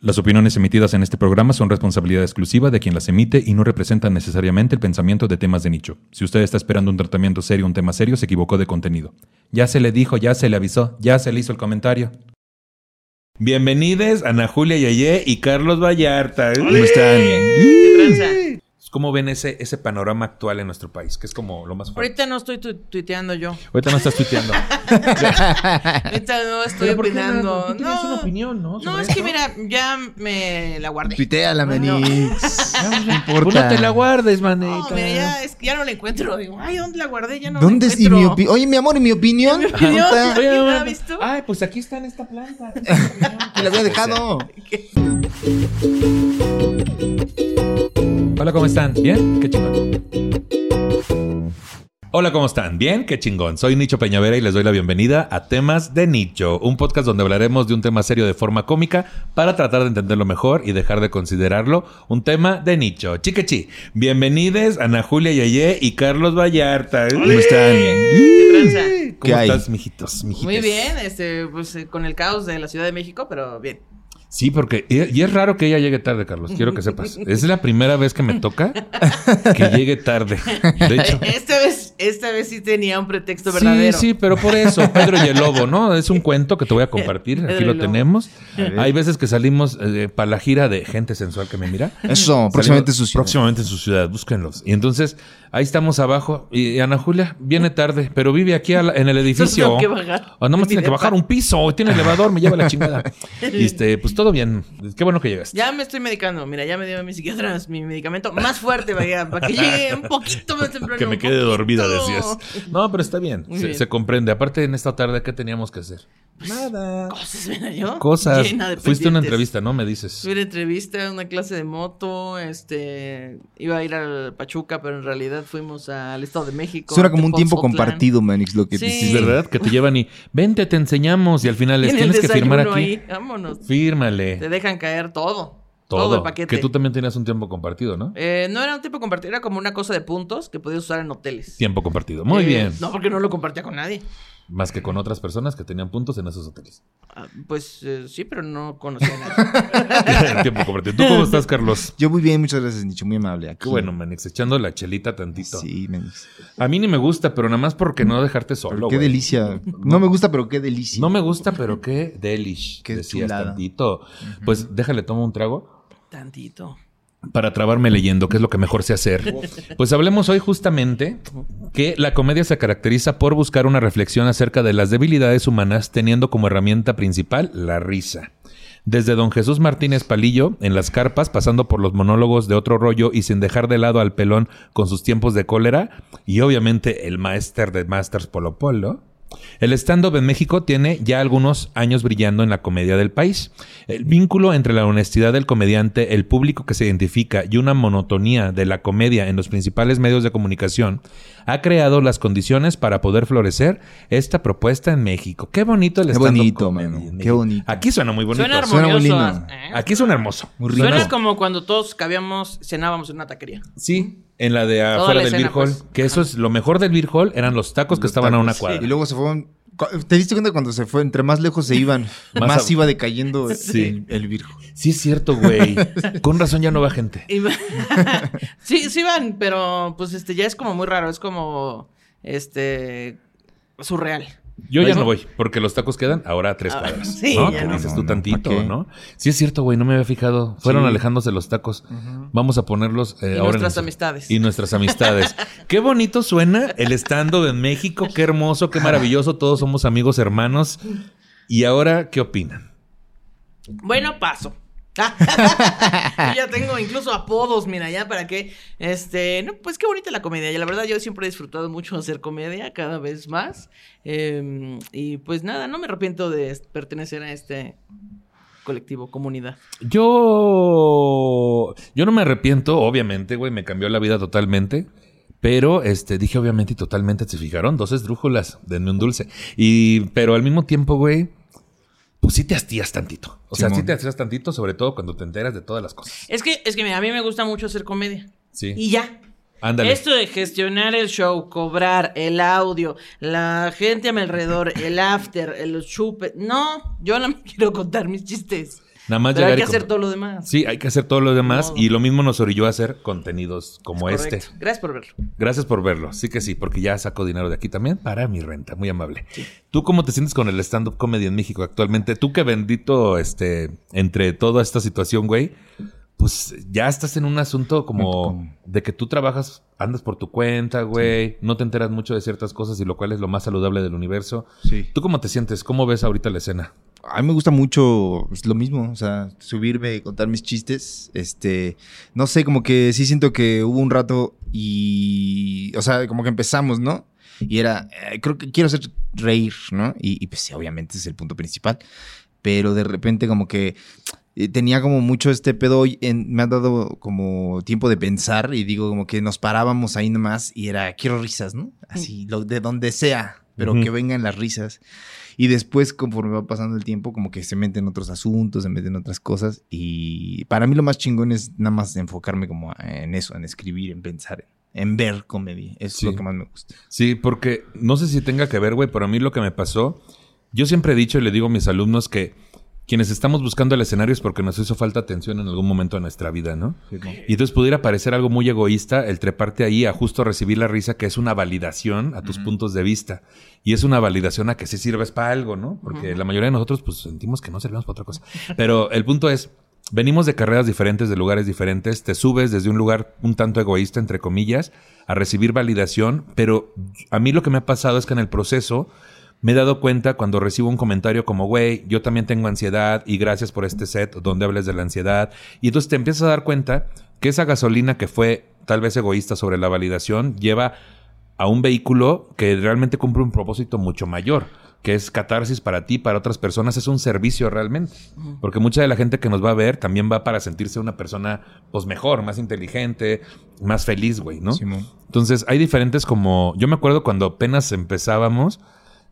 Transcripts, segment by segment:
Las opiniones emitidas en este programa son responsabilidad exclusiva de quien las emite y no representan necesariamente el pensamiento de temas de nicho. Si usted está esperando un tratamiento serio, un tema serio, se equivocó de contenido. Ya se le dijo, ya se le avisó, ya se le hizo el comentario. Bienvenidos Ana Julia Yayé y Carlos Vallarta. ¿Cómo están? ¿Qué tranza? ¿Cómo ven ese, ese panorama actual en nuestro país? Que es como lo más fuerte. Ahorita no estoy tu- tuiteando yo. Ahorita no estás tuiteando. Ahorita no estoy Pero ¿por qué opinando. no? No, una opinión, ¿no? no, es que mira, ya me la guardé. Tuitea la No. Manix. No Pues importa. no te la guardes, No, manita. mira, ya, es que ya no la encuentro. Digo, ay, ¿dónde la guardé? Ya no ¿Dónde la es? ¿Y mi encuentro. Oye, mi amor, ¿y mi opinión? Mi opinión. ¿Dónde está? ¿Quién la ha visto? Ay, pues aquí está en esta planta. Que la había dejado. Hola, ¿cómo están? ¿Bien? Qué chingón. Hola, ¿cómo están? ¿Bien? Qué chingón. Soy Nicho Peñavera y les doy la bienvenida a Temas de Nicho, un podcast donde hablaremos de un tema serio de forma cómica para tratar de entenderlo mejor y dejar de considerarlo un tema de nicho. Chiquechi, bienvenidos Ana Julia Yayé y Carlos Vallarta. ¿Cómo están? ¿Qué tranza? ¿Cómo ¿Qué hay? estás, mijitos? mijites? Muy bien, este, pues eh, con el caos de la Ciudad de México, pero bien. Sí, porque y es raro que ella llegue tarde, Carlos. Quiero que sepas. Es la primera vez que me toca que llegue tarde. De hecho. Esta vez, esta vez sí tenía un pretexto Sí, verdadero. sí, pero por eso, Pedro y el Lobo, ¿no? Es un cuento que te voy a compartir, aquí lo tenemos. Hay veces que salimos para la gira de gente sensual que me mira. Eso, próximamente en su ciudad. Próximamente en su ciudad, búsquenlos. Y entonces, ahí estamos abajo. Y Ana Julia viene tarde, pero vive aquí la- en el edificio. tengo que bajar. O nomás de tiene que bajar un piso, tiene elevador, me lleva la chingada. Y este, pues todo bien. Qué bueno que llegaste. Ya me estoy medicando. Mira, ya me dio mi psiquiatra mi medicamento más fuerte para, para que llegue un poquito más temprano. Que me quede dormida, decías. No, pero está bien. Se, bien. se comprende. Aparte, en esta tarde, ¿qué teníamos que hacer? Nada. Cosas, mira yo. Cosas. Fuiste a una entrevista, ¿no? Me dices. Fui a una entrevista, una clase de moto, este, iba a ir al Pachuca, pero en realidad fuimos al Estado de México. Suena como un tiempo compartido, Manix, lo que Sí. dices. Es verdad que te llevan y vente, te enseñamos y al final les tienes que firmar aquí. ahí, vámonos. Fírmale. Te dejan caer todo. Todo. Todo, el paquete. Que tú también tenías un tiempo compartido, ¿no? Eh, no era un tiempo compartido, era como una cosa de puntos que podías usar en hoteles. Tiempo compartido. Muy Eh, bien. No, porque no lo compartía con nadie. Más que con otras personas que tenían puntos en esos hoteles. Ah, pues eh, sí, pero no conocía a nadie. tiempo compartido. ¿Tú cómo estás, Carlos? Yo muy bien, muchas gracias, Nicho, muy amable. Aquí. Qué bueno, Manix, echando la chelita tantito. Sí, Manix. A mí ni me gusta, pero nada más porque no dejarte Pero solo. qué delicia. No me gusta, pero qué delicia. No me gusta, pero qué delish. Qué decías chulada. tantito. Pues déjale, tomo un trago. Tantito. Para trabarme leyendo, que es lo que mejor sé hacer. Pues hablemos hoy justamente que la comedia se caracteriza por buscar una reflexión acerca de las debilidades humanas teniendo como herramienta principal la risa. Desde don Jesús Martínez Palillo, en las carpas, pasando por los monólogos de otro rollo y sin dejar de lado al pelón con sus tiempos de cólera, y obviamente el máster de Masters Polo Polo, el stand-up en México tiene ya algunos años brillando en la comedia del país. El vínculo entre la honestidad del comediante, el público que se identifica y una monotonía de la comedia en los principales medios de comunicación ha creado las condiciones para poder florecer esta propuesta en México. Qué bonito el Qué stand-up bonito, comedy mano. Qué bonito. Aquí suena muy bonito. Suena Suena muy armonioso. lindo. ¿eh? Aquí suena hermoso. Muy rico. Suena como cuando todos cabíamos, cenábamos en una taquería. Sí, en la de Toda afuera la del escena, Beer Hall. pues. Que eso es lo mejor del Beer Hall eran los tacos que Los estaban a una tacos. cuadra. Y luego se fueron. ¿Te diste cuenta cuando se fue? Entre más lejos se iban, Más más, a- iba decayendo Sí. el, el virgo. Sí es cierto, güey. Con razón ya no va gente. Y- sí, sí van, pero pues este ya es como muy raro, es como este surreal. Yo ya no voy, porque los tacos quedan ahora a tres Ah, cuadras. sí, ¿no? ya Que no. dices No, tú no, tantito. ¿no? Sí es cierto, güey, no me había fijado. Fueron Sí. alejándose los tacos. Vamos a ponerlos eh, Y ahora. en nuestras amistades. Y nuestras amistades. qué bonito suena el estando en México, qué hermoso, qué maravilloso. Todos somos amigos, hermanos. Y ahora, ¿qué opinan? Bueno, paso. Yo ya tengo incluso apodos, mira, ya para qué. Este, no, pues qué bonita la comedia. Y la verdad, yo siempre he disfrutado mucho hacer comedia, cada vez más. Eh, y pues nada, no me arrepiento de pertenecer a este colectivo, comunidad. Yo. Yo no me arrepiento, obviamente, güey. Me cambió la vida totalmente. Pero este, dije obviamente y totalmente, se fijaron, dos esdrújulas, denme un dulce. Y, pero al mismo tiempo, güey, pues sí te hastías tantito. O sea, sí te hastías tantito, sobre todo cuando te enteras de todas las cosas. Es que, es que mira, a mí me gusta mucho hacer comedia. Sí. Y ya. Ándale. Esto de gestionar el show, cobrar el audio, la gente a mi alrededor, el after, el chupe. No, yo no me quiero contar mis chistes. Nada más Pero hay llegar y que hacer todo lo demás. Sí, hay que hacer todo lo demás. Y lo mismo nos orilló a hacer contenidos como este. Gracias por verlo. Gracias por verlo. Sí que sí, porque ya saco dinero de aquí también para mi renta. Muy amable. ¿Tú cómo te sientes con el stand-up comedy en México actualmente? Tú que bendito, este, entre toda esta situación, güey, pues ya estás en un asunto como de que tú trabajas, andas por tu cuenta, güey, no te enteras mucho de ciertas cosas y lo cual es lo más saludable del universo. Sí. ¿Tú cómo te sientes? ¿Cómo ves ahorita la escena? A mí me gusta mucho pues, lo mismo, o sea, subirme y contar mis chistes. Este, no sé, como que sí siento que hubo un rato y, o sea, como que empezamos, ¿no? Y era, eh, creo que quiero hacer reír, ¿no? Y, y, pues sí, obviamente es el punto principal. Pero de repente como que eh, tenía como mucho este pedo en- me ha dado como tiempo de pensar y digo como que nos parábamos ahí nomás y era, quiero risas, ¿no? Así, lo, de donde sea, pero Ujú. que vengan las risas. Y después, conforme va pasando el tiempo, como que se meten otros asuntos, se meten otras cosas. Y para mí lo más chingón es nada más enfocarme como en eso, en escribir, en pensar, en ver comedia. Sí. es lo que más me gusta. Sí, porque no sé si tenga que ver, güey, pero a mí lo que me pasó, yo siempre he dicho y le digo a mis alumnos que quienes estamos buscando el escenario es porque nos hizo falta atención en algún momento de nuestra vida, ¿no? Y entonces pudiera parecer algo muy egoísta el treparte ahí a justo recibir la risa, que es una validación a tus puntos de vista. Y es una validación a que sí sirves para algo, ¿no? Porque la mayoría de nosotros pues sentimos que no servimos para otra cosa. Pero el punto es, venimos de carreras diferentes, de lugares diferentes, te subes desde un lugar un tanto egoísta, entre comillas, a recibir validación, pero a mí lo que me ha pasado es que en el proceso me he dado cuenta cuando recibo un comentario como, güey, yo también tengo ansiedad y gracias por este set donde hables de la ansiedad. Y entonces te empiezas a dar cuenta que esa gasolina que fue tal vez egoísta sobre la validación lleva a un vehículo que realmente cumple un propósito mucho mayor, que es catarsis para ti, para otras personas, es un servicio realmente. Porque mucha de la gente que nos va a ver también va para sentirse una persona pues mejor, más inteligente, más feliz, güey, ¿no? Simón. Entonces, hay diferentes como. Yo me acuerdo cuando apenas empezábamos,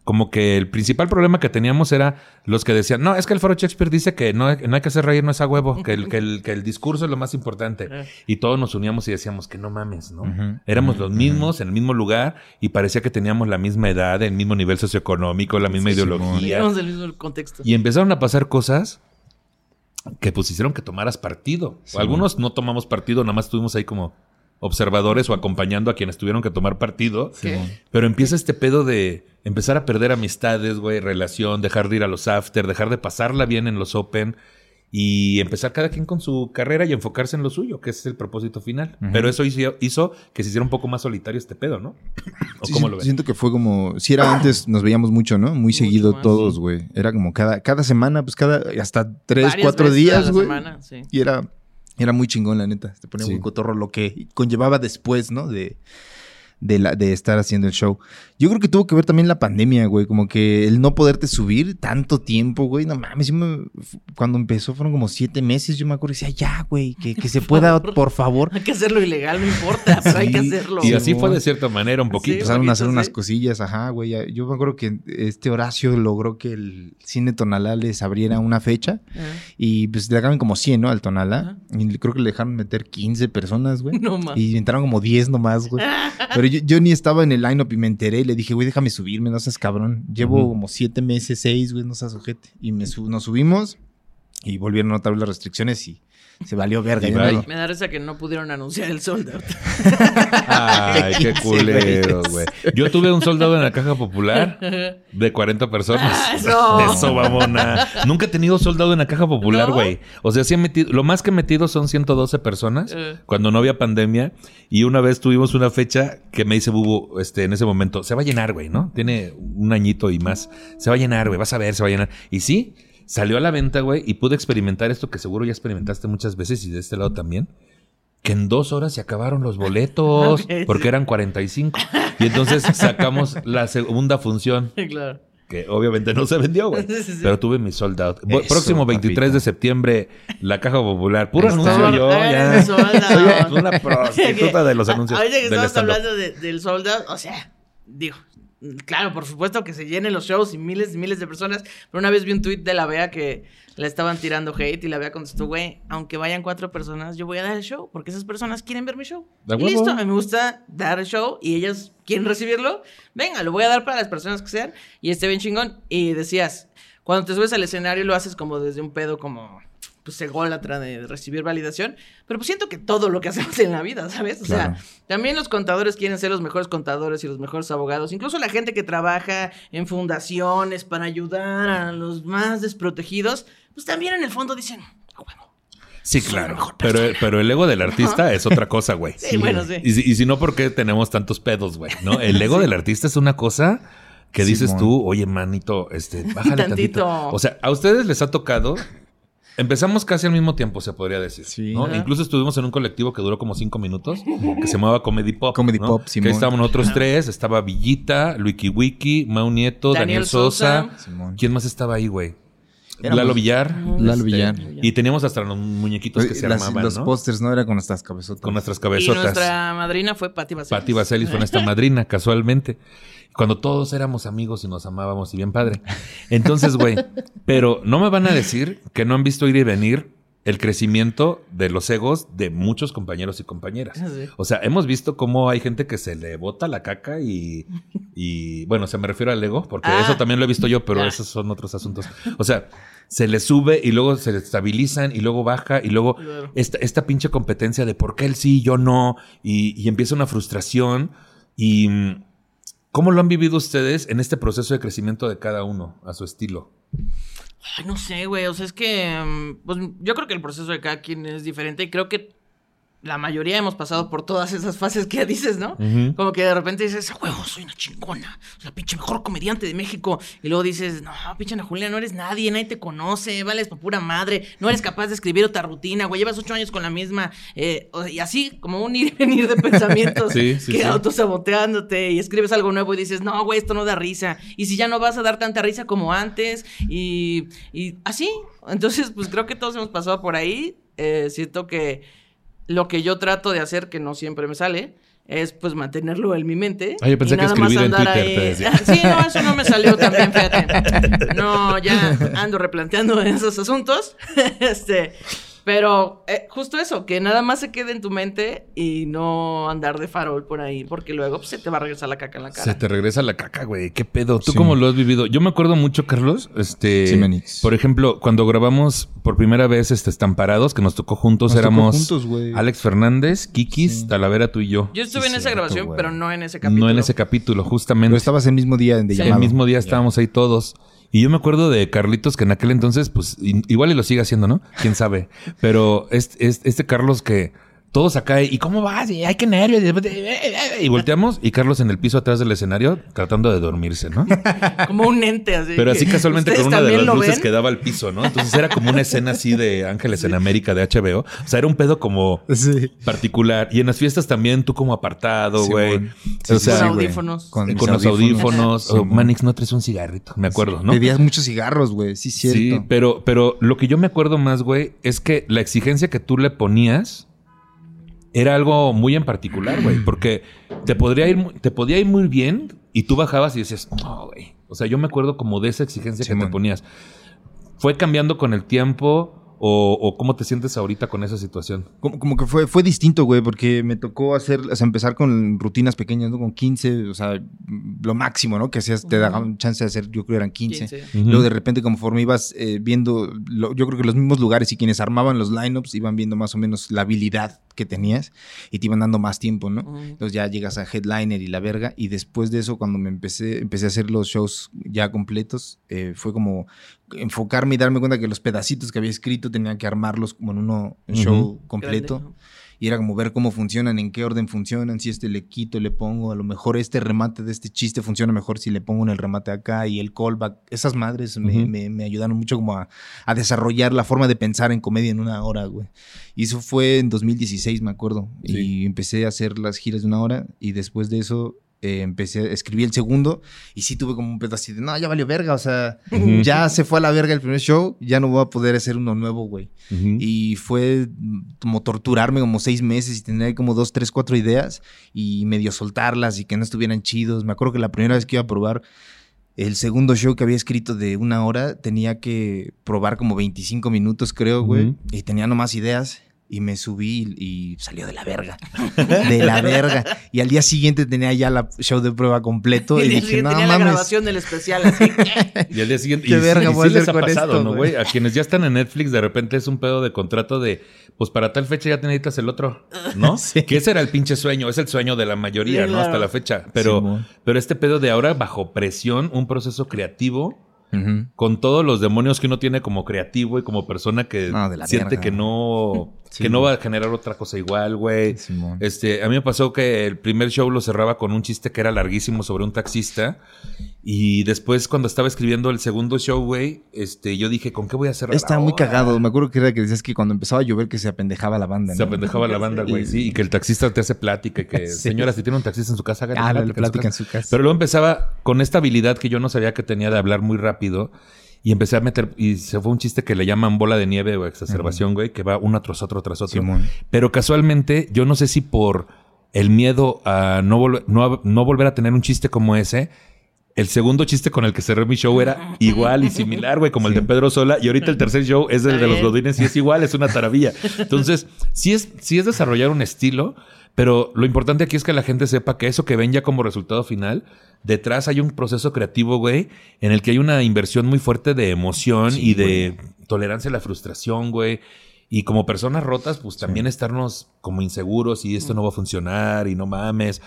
como que el principal problema que teníamos era los que decían, no, es que el foro Shakespeare dice que no, no hay que hacer reírnos a huevo, que el, que, el, que el discurso es lo más importante. Y todos nos uníamos y decíamos que no mames, ¿no? Éramos los mismos, en el mismo lugar, y parecía que teníamos la misma edad, el mismo nivel socioeconómico, la misma ideología. Tenemos el mismo contexto. Y empezaron a pasar cosas que pues hicieron que tomaras partido. Algunos no tomamos partido, nada más estuvimos ahí como observadores o acompañando a quienes tuvieron que tomar partido. ¿Qué? Pero empieza este pedo de empezar a perder amistades, güey, relación, dejar de ir a los after, dejar de pasarla bien en los open y empezar cada quien con su carrera y enfocarse en lo suyo, que es el propósito final. Pero eso hizo, hizo que se hiciera un poco más solitario este pedo, ¿no? ¿O Sí, cómo sí, lo ves? Siento que fue como, si era antes, nos veíamos mucho, ¿no? Muy seguido más, todos, sí. güey. Era como cada, cada semana, pues cada, hasta tres, Varias cuatro días, güey. semana, sí. Y era, era muy chingón, la neta. Te ponía Sí. muy cotorro lo que conllevaba después, ¿no? De, de, la, de estar haciendo el show. Yo creo que tuvo que ver también la pandemia, güey. Como que el no poderte subir tanto tiempo, güey. No mames, yo me- cuando empezó fueron como siete meses. Yo me acuerdo y decía, ya, güey, que, que se pueda, favor. por favor. Hay que hacerlo ilegal, no importa, pero hay que hacerlo. Y así fue de cierta manera un poquito. Sí, Empezaron a hacer unas sí. cosillas, ajá, güey. ya- Yo me acuerdo que este Horacio logró que el cine Tonalá les abriera una fecha Ah, y pues le hagan como 100, ¿no? Al Tonalá. Ajá. Y creo que le dejaron meter 15 personas, güey. No más. Y entraron como 10 nomás, güey. Pero yo, yo ni estaba en el line-up y me enteré y le dije, güey, déjame subirme, no seas cabrón. Llevo Ujú. como 7 meses, 6, güey, no seas ojete. Y me sub- nos subimos y volvieron otra vez las restricciones y se valió verga. Y no- Me da risa que no pudieron anunciar el sold out. Ay, qué culero, güey. Yo tuve un soldado en la caja popular de 40 personas. Ah, eso. De eso, mamona. Nunca he tenido soldado en la caja popular, ¿No? güey. O sea, sí he metido, lo más que he metido son 112 personas Eh. cuando no había pandemia. Y una vez tuvimos una fecha que me dice Bubu, este, en ese momento, se va a llenar, güey, ¿no? Tiene un añito y más. Se va a llenar, güey, vas a ver, se va a llenar. Y sí, salió a la venta, güey, y pude experimentar esto que seguro ya experimentaste muchas veces y de este lado también. Que en dos horas se acabaron los boletos porque sí. eran 45. Y entonces sacamos la segunda función claro. que obviamente no se vendió, güey. Sí, sí, sí. Pero tuve mi sold out. Eso, Próximo 23 papito. de septiembre, la Caja Popular. Puro anuncio yo, ya. Soy una prostituta de los anuncios Ahorita que estamos hablando de- del sold out, o sea, digo, claro, por supuesto que se llenen los shows y miles y miles de personas, pero una vez vi un tweet de la Bea que le estaban tirando hate y la Bea contestó, güey, aunque vayan cuatro personas, yo voy a dar el show, porque esas personas quieren ver mi show. De Y listo, a mí me gusta dar el show y ellas quieren recibirlo, venga, lo voy a dar para las personas que sean y esté bien chingón. Y decías, cuando te subes al escenario lo haces como desde un pedo como pues ególatra de recibir validación, pero pues siento que todo lo que hacemos en la vida, ¿sabes? O Claro. sea, también los contadores quieren ser los mejores contadores y los mejores abogados, incluso la gente que trabaja en fundaciones para ayudar a los más desprotegidos, pues también en el fondo dicen, "A huevo". Sí, claro. Pero, pero el ego del artista es otra cosa, güey. Sí, bueno, sí. Y, si- y si no, ¿por qué tenemos tantos pedos, güey? ¿No? El ego del artista es una cosa que dices Simón. tú, oye, manito, este, bájale tantito. Tantito. O sea, a ustedes les ha tocado. Empezamos casi al mismo tiempo, se podría decir. Sí. Incluso estuvimos en un colectivo que duró como cinco minutos, que se llamaba Comedy Pop. Comedy ¿no? Pop, Que Simón. ahí estábamos nosotros tres, estaba Villita, Luiki Wiki, Mau Nieto, Daniel, Daniel Sosa. Simón. ¿Quién más estaba ahí, güey? Éramos- Lalo Villar. Lalo Este, Villar. Y teníamos hasta los muñequitos que se Las- armaban, los ¿no? pósters, ¿no? Era con nuestras cabezotas. Con nuestras Y cabezotas. nuestra madrina fue Patti Baselis. Patti Vaselis fue nuestra madrina, casualmente. Cuando todos éramos amigos y nos amábamos y bien padre. Entonces, güey, pero no me van a decir que no han visto ir y venir el crecimiento de los egos de muchos compañeros y compañeras. Sí. O sea, hemos visto cómo hay gente que se le bota la caca y, y bueno, se me refiero al ego, porque Ah. eso también lo he visto yo, pero Ah. esos son otros asuntos. O sea, se le sube y luego se estabilizan y luego baja y luego Claro. esta, esta pinche competencia de por qué él sí, yo no, y, y empieza una frustración. Y ¿cómo lo han vivido ustedes en este proceso de crecimiento de cada uno a su estilo? Ay, no sé, güey. O sea, es que. mm, Pues yo creo que el proceso de cada quien es diferente y creo que la mayoría hemos pasado por todas esas fases que dices, ¿no? Como que de repente dices, "A huevo, soy una chingona, la pinche mejor comediante de México. Y luego dices, no, pinche Ana Julia, no eres nadie, nadie te conoce, vales pa' pura madre, no eres capaz de escribir otra rutina, güey, llevas ocho años con la misma. eh, y así, como un ir y venir de pensamientos Sí, sí, que sí. autosaboteándote y escribes algo nuevo y dices, no, güey, esto no da risa. Y si ya no vas a dar tanta risa como antes, y, y así. Entonces, pues creo que todos hemos pasado por ahí. Eh, siento que lo que yo trato de hacer, que no siempre me sale, es pues mantenerlo en mi mente. Ah, yo pensé y que nada más escribir en andar Twitter, te ahí- decía. Sí, no, eso no me salió también, fíjate. No, ya ando replanteando esos asuntos. Este, pero eh, justo eso, que nada más se quede en tu mente y no andar de farol por ahí, porque luego pues, se te va a regresar la caca en la cara. Se te regresa la caca, güey. ¿Qué pedo? ¿Tú Sí. cómo lo has vivido? Yo me acuerdo mucho, Carlos. Este. Sí. Por ejemplo, cuando grabamos por primera vez este Estamparados, que nos tocó juntos, Nos tocó éramos juntos, güey. Alex Fernández, Kikis, Sí. Talavera, tú y yo. Yo estuve Sí, en esa grabación, güey. pero no en ese capítulo. No en ese capítulo, justamente. Pero estabas el mismo día de Sí. llamado. El mismo día estábamos ahí todos. Y yo me acuerdo de Carlitos que en aquel entonces, pues igual y lo sigue haciendo, ¿no? Quién sabe. Pero este, este, este Carlos que todos acá, ¿y cómo vas? Y ay, qué nervios. Y volteamos y Carlos en el piso atrás del escenario tratando de dormirse, ¿no? Como un ente así. Pero así que- casualmente con ¿ustedes una de las luces ven? que daba al piso, ¿no? Entonces era como una escena así de Ángeles en América de HBO. O sea, era un pedo como Sí. particular. Y en las fiestas también tú como apartado, Sí, güey. o Sí, sea, sí, Con audífonos. con, mis los audífonos. O. Manix, no traes un cigarrito, me acuerdo, ¿no? Pedías muchos cigarros, güey. Sí, cierto. Sí, pero, pero lo que yo me acuerdo más, güey, es que la exigencia que tú le ponías era algo muy en particular, güey. Porque te podría ir, te podía ir muy bien y tú bajabas y decías, no, güey. O sea, yo me acuerdo como de esa exigencia que te ponías. ¿Fue cambiando con el tiempo o, o cómo te sientes ahorita con esa situación? Como, como que fue, fue distinto, güey, porque me tocó hacer, o sea, empezar con rutinas pequeñas, ¿no? Con 15, o sea, lo máximo, ¿no? Que hacías, te daban chance de hacer, yo creo eran 15. 15. Ujú. Luego de repente conforme ibas eh, viendo, lo- yo creo que los mismos lugares y quienes armaban los lineups iban viendo más o menos la habilidad que tenías y te iban dando más tiempo, ¿no? Entonces ya llegas a headliner y la verga y después de eso cuando me empecé empecé a hacer los shows ya completos eh, fue como enfocarme y darme cuenta que los pedacitos que había escrito tenía que armarlos como en uno show completo Grande, ¿no? Y era como ver cómo funcionan, en qué orden funcionan, si este le quito, le pongo, a lo mejor este remate de este chiste funciona mejor si le pongo en el remate acá y el callback. Esas madres me, me- me ayudaron mucho como a, a desarrollar la forma de pensar en comedia en una hora, güey. Y eso fue en 2016, me acuerdo. Sí. Y empecé a hacer las giras de una hora y después de eso eh, empecé, escribí el segundo y sí tuve como un pedo así de, no, ya valió verga, o sea, ya se fue a la verga el primer show, ya no voy a poder hacer uno nuevo, güey. Ujú. Y fue como torturarme como seis meses y tener como dos, tres, cuatro ideas y medio soltarlas y que no estuvieran chidos. Me acuerdo que la primera vez que iba a probar el segundo show que había escrito de una hora, tenía que probar como 25 minutos, creo, güey. Ujú. Y tenía nomás ideas. Y me subí y salió de la verga. De la verga. Y al día siguiente tenía ya la show de prueba completo. Y Y dije, no tenía la grabación del especial así. Y al día siguiente. ¿Qué y verga y sí les ha pasado, esto, ¿no, güey? A quienes ya están en Netflix, de repente es un pedo de contrato de. Pues para tal fecha ya te necesitas el otro, ¿no? Sí. Que ese era el pinche sueño, es el sueño de la mayoría, Sí, ¿no? Hasta la fecha. Pero, pero este pedo de ahora, bajo presión, un proceso creativo, con todos los demonios que uno tiene como creativo y como persona que No, siente que no, Sí, que no va a generar otra cosa igual, güey. Este, a mí me pasó que el primer show lo cerraba con un chiste que era larguísimo sobre un taxista. Y después, cuando estaba escribiendo el segundo show, güey, este, yo dije, ¿con qué voy a cerrar? Estaba muy cagado. Me acuerdo que era que decías que cuando empezaba a llover que se apendejaba la banda. Se ¿no? apendejaba la banda, güey, sí. Y que el taxista te hace plática que, Sí. señora, si tiene un taxista en su casa, hágale Ah, plática en su casa. Pero luego empezaba con esta habilidad que yo no sabía que tenía de hablar muy rápido. Y empecé a meter, y se fue un chiste que le llaman bola de nieve o exacerbación, güey, que va uno tras otro, tras otro. Simón. Pero casualmente, yo no sé si por el miedo a no, no, a- no volver a tener un chiste como ese, el segundo chiste con el que cerré mi show era igual y similar, güey, como el de Pedro Sola. Y ahorita el tercer show es el de los. Godines y es igual, es una taravilla. Entonces, sí es, sí es desarrollar un estilo, pero lo importante aquí es que la gente sepa que eso que ven ya como resultado final, detrás hay un proceso creativo, güey, en el que hay una inversión muy fuerte de emoción Sí, y de tolerancia a la frustración, güey. Y como personas rotas, pues también estarnos como inseguros y esto no va a funcionar y no mames.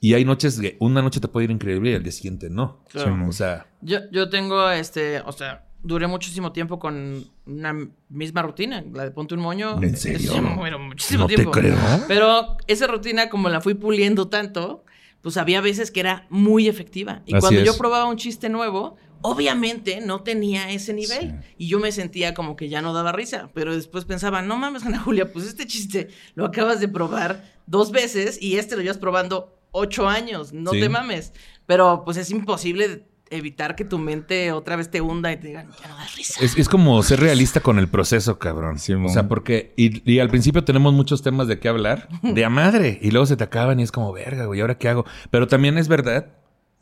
Y hay noches que una noche te puede ir increíble y al día siguiente no. Claro. O sea, Yo, yo tengo, este, o sea, duré muchísimo tiempo con una misma rutina, la de ponte un moño. ¿En serio? Bueno, muchísimo no te tiempo. creo. Pero esa rutina, como la fui puliendo tanto, pues había veces que era muy efectiva. Y Así cuando yo probaba un chiste nuevo, obviamente no tenía ese nivel. Y yo me sentía como que ya no daba risa. Pero después pensaba, no mames, Ana Julia, pues este chiste lo acabas de probar dos veces y este lo llevas probando ocho años. No Sí. te mames. Pero pues es imposible evitar que tu mente otra vez te hunda y te digan, ya no das risa. Es, es como ser realista con el proceso, cabrón. O sea, porque. Y, y al principio tenemos muchos temas de qué hablar, de a madre. Y luego se te acaban y es como, verga, güey, ¿ahora qué hago? Pero también es verdad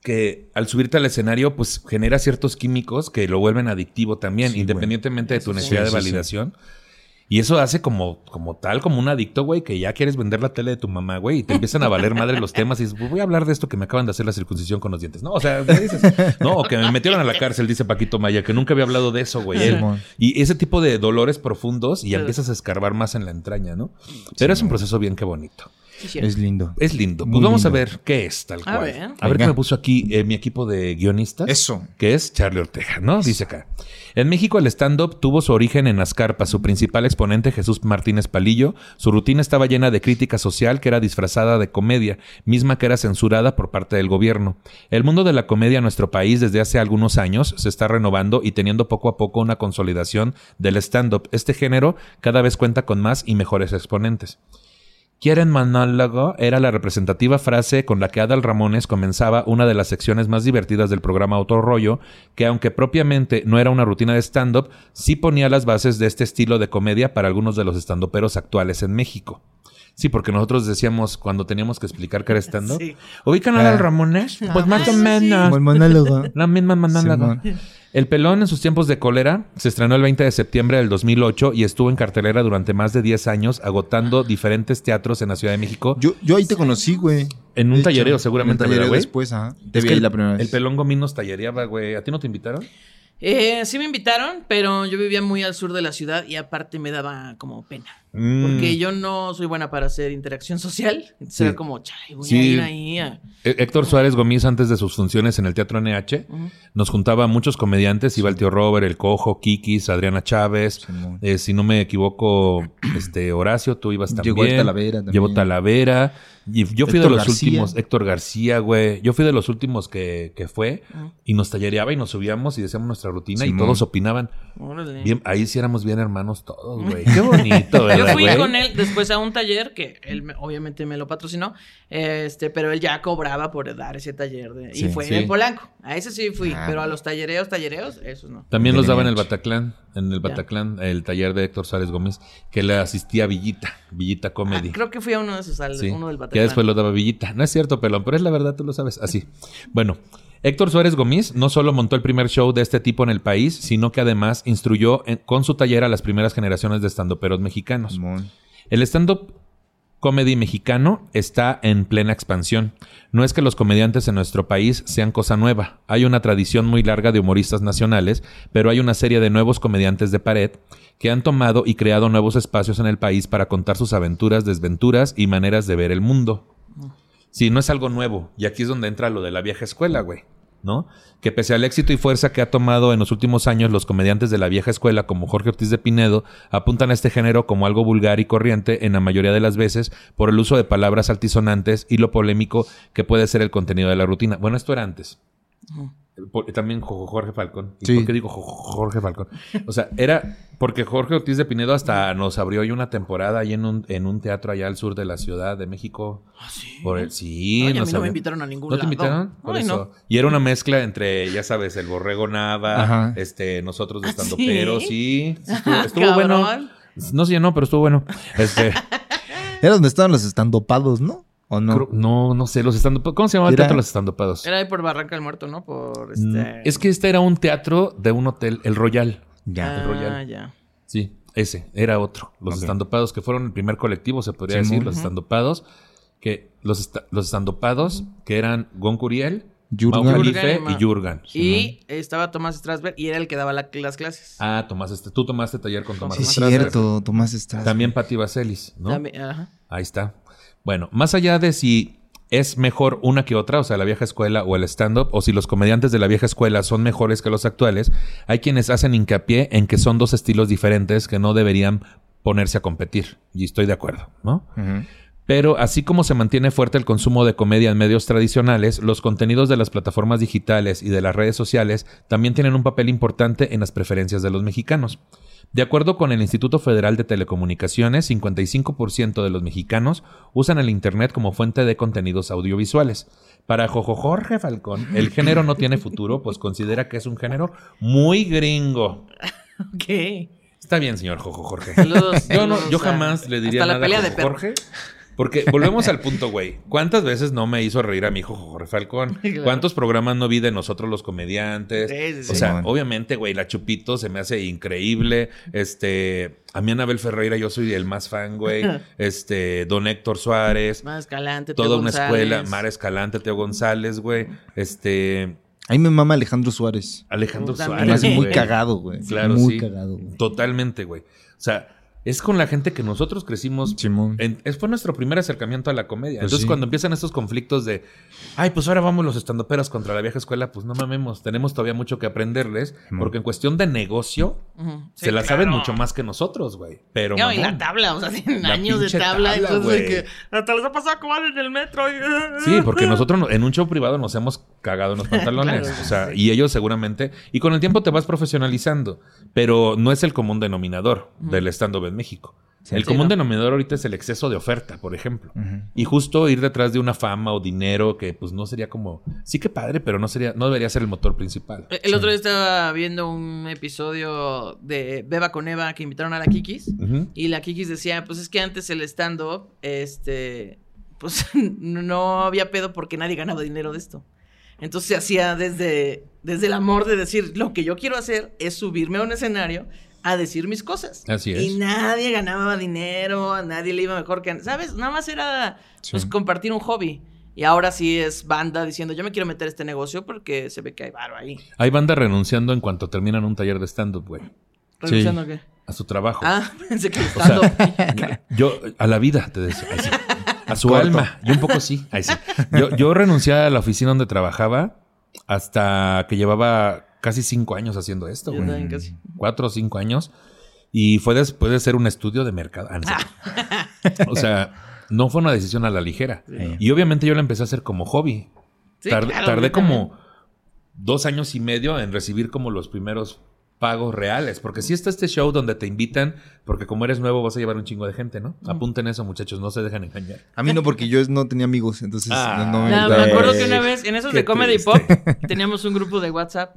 que al subirte al escenario, pues genera ciertos químicos que lo vuelven adictivo también, Sí, independientemente de tu sí. necesidad de Sí, sí, sí. validación. Y eso hace como, como tal, como un adicto, güey, que ya quieres vender la tele de tu mamá, güey, y te empiezan a valer madre los temas y dices, pues voy a hablar de esto que me acaban de hacer la circuncisión con los dientes. No, o sea, ¿qué dices? No, o que me metieron a la cárcel, dice Paquito Maya, que nunca había hablado de eso, güey. Y ese tipo de dolores profundos y Sí. empiezas a escarbar más en la entraña, ¿no? Pero es un proceso bien que bonito. Sí. Es lindo. Es lindo. Pues Muy vamos a ver qué es tal A cual. ver. A ver qué me puso aquí eh, mi equipo de guionistas. Eso. Que es Charlie Ortega, ¿no? Dice acá. En México el stand-up tuvo su origen en Azcarpa. Su principal exponente, Jesús Martínez Palillo, su rutina estaba llena de crítica social que era disfrazada de comedia, misma que era censurada por parte del gobierno. El mundo de la comedia en nuestro país desde hace algunos años se está renovando y teniendo poco a poco una consolidación del stand-up. Este género cada vez cuenta con más y mejores exponentes. ¿Quieren monólogo? Era la representativa frase con la que Adal Ramones comenzaba una de las secciones más divertidas del programa Autorrollo, que aunque propiamente no era una rutina de stand-up, sí ponía las bases de este estilo de comedia para algunos de los estandoperos actuales en México. Sí, porque nosotros decíamos cuando teníamos que explicar que era stand-up. Sí. ¿Ubican a Ah. Adal Ramones? Pues más o sí. menos. Monólogo. La misma monólogo. El Pelón en sus tiempos de cólera se estrenó el 20 de septiembre del 2008 y estuvo en cartelera durante más de 10 años agotando diferentes teatros en la Ciudad de México. Yo, yo ahí te conocí, güey. En un tallereo seguramente, En un tallereo después, ajá. Te Es vi ahí el, la primera vez. el Pelón Gomín nos tallereaba, güey. ¿A ti no te invitaron? Eh, sí me invitaron, pero yo vivía muy al sur de la ciudad y aparte me daba como pena. Mm. Porque yo no soy buena para hacer interacción social. Entonces Sí. era como, chale, voy Sí. a ir ahí a... Hé- Héctor Suárez Gómez, antes de sus funciones en el Teatro NH, nos juntaba a muchos comediantes. Iba el tío Robert, el Cojo, Kikis, Adriana Chávez. Eh, si no me equivoco, este Horacio, tú ibas también. Llegó el Talavera también. Llevó Talavera. Y yo fui Héctor de los García. últimos, Héctor García, güey. Yo fui de los últimos que, que fue Ah. y nos tallereaba y nos subíamos y decíamos nuestra rutina y todos opinaban. Órale. Bien, ahí sí éramos bien hermanos todos, güey. Qué bonito, ¿verdad, Yo fui güey? con él después a un taller que él me- obviamente me lo patrocinó, este, pero él ya cobraba por dar ese taller de- y fue sí. en el Polanco. A ese sí fui, Ah. pero a los tallereos, tallereos, esos no. También los daba en el Bataclan, en el Ya. Bataclan, el taller de Héctor Suárez Gómez, que le asistía a Villita, Villita Comedy. Ah, creo que fui a uno de esos, al, Sí, uno del que Bataclan. después lo daba Villita. No es cierto, pelón, pero es la verdad, tú lo sabes. Así. Bueno, Héctor Suárez Gómez no solo montó el primer show de este tipo en el país, sino que además instruyó en- con su taller a las primeras generaciones de estandoperos mexicanos. El stand-up comedy mexicano está en plena expansión. No es que los comediantes en nuestro país sean cosa nueva. Hay una tradición muy larga de humoristas nacionales, pero hay una serie de nuevos comediantes de pared que han tomado y creado nuevos espacios en el país para contar sus aventuras, desventuras y maneras de ver el mundo. Sí, no es algo nuevo. Y aquí es donde entra lo de la vieja escuela, güey. ¿No? Que pese al éxito y fuerza que ha tomado en los últimos años los comediantes de la vieja escuela, como Jorge Ortiz de Pinedo, apuntan a este género como algo vulgar y corriente en la mayoría de las veces por el uso de palabras altisonantes y lo polémico que puede ser el contenido de la rutina. Bueno, esto era antes. También Jo- Jorge Falcón. ¿Y Sí. por qué digo Jo- Jorge Falcón? O sea, era porque Jorge Ortiz de Pinedo hasta nos abrió ahí una temporada ahí en un, en un teatro allá al sur de la Ciudad de México. ¿Ah, sí? Por el, sí, Ay, a mí no me invitaron a ningún ¿No te lado. invitaron? Por Ay, eso. no. Y era una mezcla entre, ya sabes, el borrego Nava, Ajá. este, nosotros de ¿Ah, estando sí? pero sí. sí, Estuvo, bueno. No se llenó, pero estuvo bueno. Este, Era donde estaban los estandopados, ¿no? ¿O no? creo- no, no sé, los estando ¿Cómo se llamaba el teatro de los estandopados? Era ahí por Barranca del Muerto, ¿no? Por Mm, este... Es que este era un teatro de un hotel, el Royal. Ya. Ah, el Royal. ya. Sí, ese, era otro. Los Ok. estandopados, que fueron el primer colectivo, se podría decir, los estandopados. Que los, los estandopados, que eran Gon Curiel, Jurgen. Mau Jurgen Jalife y y Jurgen. Y estaba Tomás Strasberg y era el que daba la- las clases. Ah, Tomás, este, tú tomaste taller con Tomás Sí, es Strasberg. cierto. Tomás está. También Pati Vaselis, ¿no? También- ajá. Ahí está. Bueno, más allá de si es mejor una que otra, o sea, la vieja escuela o el stand-up, o si los comediantes de la vieja escuela son mejores que los actuales, hay quienes hacen hincapié en que son dos estilos diferentes que no deberían ponerse a competir. Y estoy de acuerdo, ¿no? Pero así como se mantiene fuerte el consumo de comedia en medios tradicionales, los contenidos de las plataformas digitales y de las redes sociales también tienen un papel importante en las preferencias de los mexicanos. De acuerdo con el Instituto Federal de Telecomunicaciones, 55% de los mexicanos usan el Internet como fuente de contenidos audiovisuales. Para Jojo Jorge Falcón, el género no tiene futuro, pues considera que es un género muy gringo. Ok. Está bien, señor Jojo Jorge. Saludos, Yo, no, saludos yo a- jamás le diría hasta la nada pelea a de Jojo. Jorge. Porque volvemos al punto, güey. ¿Cuántas veces no me hizo reír a mi hijo Jorge Falcón? Claro. ¿Cuántos programas no vi de nosotros los comediantes? Sí, sí, O sí. sea, obviamente, güey, la Chupito se me hace increíble. Este, a mí Anabel Ferreira yo soy el más fan, güey. Este, Don Héctor Suárez, Más Escalante, Teo toda una González. escuela, Mara Escalante, Teo González, güey. Este, A mí me mama Alejandro Suárez. Alejandro. Suárez. Me hace muy cagado, güey. Claro, muy sí. cagado, güey. Totalmente, güey. O sea, es con la gente que nosotros crecimos Simón. En- es- fue nuestro primer acercamiento a la comedia. Pues Entonces, sí. cuando empiezan estos conflictos de, ay, pues ahora vamos los estandoperos contra la vieja escuela, pues no mamemos, tenemos todavía mucho que aprenderles, porque en cuestión de negocio, Ujú. se Sí, la saben mucho más que nosotros, güey. Pero, No, y la tabla, o sea, tienen años de tabla. tabla, entonces, que hasta les ha pasado a comer en el metro. y- Sí, porque nosotros no- en un show privado nos hemos cagado en los pantalones. Claro. o sea, y ellos seguramente. Y con el tiempo te vas profesionalizando. Pero no es el común denominador del stand-up México. el Sí, común no. denominador ahorita es el exceso de oferta, por ejemplo. Y justo ir detrás de una fama o dinero que pues no sería como. Sí que padre, pero no sería, no debería ser el motor principal. El otro día estaba viendo un episodio de Beba con Eva que invitaron a la Kikis. Y la Kikis decía, pues es que antes el stand-up, este, pues no había pedo porque nadie ganaba dinero de esto. Entonces se hacía desde, desde el amor de decir, lo que yo quiero hacer es subirme a un escenario a decir mis cosas. Así es. Y nadie ganaba dinero, a nadie le iba mejor que... a- ¿Sabes? Nada más era pues, Sí. compartir un hobby. Y ahora sí es banda diciendo, yo me quiero meter a este negocio porque se ve que hay varo ahí. Hay bandas renunciando en cuanto terminan un taller de stand-up, güey. ¿Renunciando a qué? A su trabajo. Ah, pensé que O sea, yo, a la vida, te decía. A su Corto. alma. Y un poco sí. Sí. Yo, yo renuncié a la oficina donde trabajaba hasta que llevaba casi cinco años haciendo esto, Yo güey. casi. Cuatro o cinco años. Y fue después de ser un estudio de mercado. Ah, no sé. o sea, no fue una decisión a la ligera. Sí. Y obviamente yo la empecé a hacer como hobby. Sí, Tardé, claro, como dos años y medio en recibir como los primeros pagos reales. Porque si está este show donde te invitan, porque como eres nuevo vas a llevar un chingo de gente, ¿no? Apunten eso, muchachos, no se dejen engañar. A mí no, porque yo no tenía amigos, entonces Ah. no, no me No, me acuerdo que una vez, en esos Qué de Comedy triste. Pop, teníamos un grupo de WhatsApp.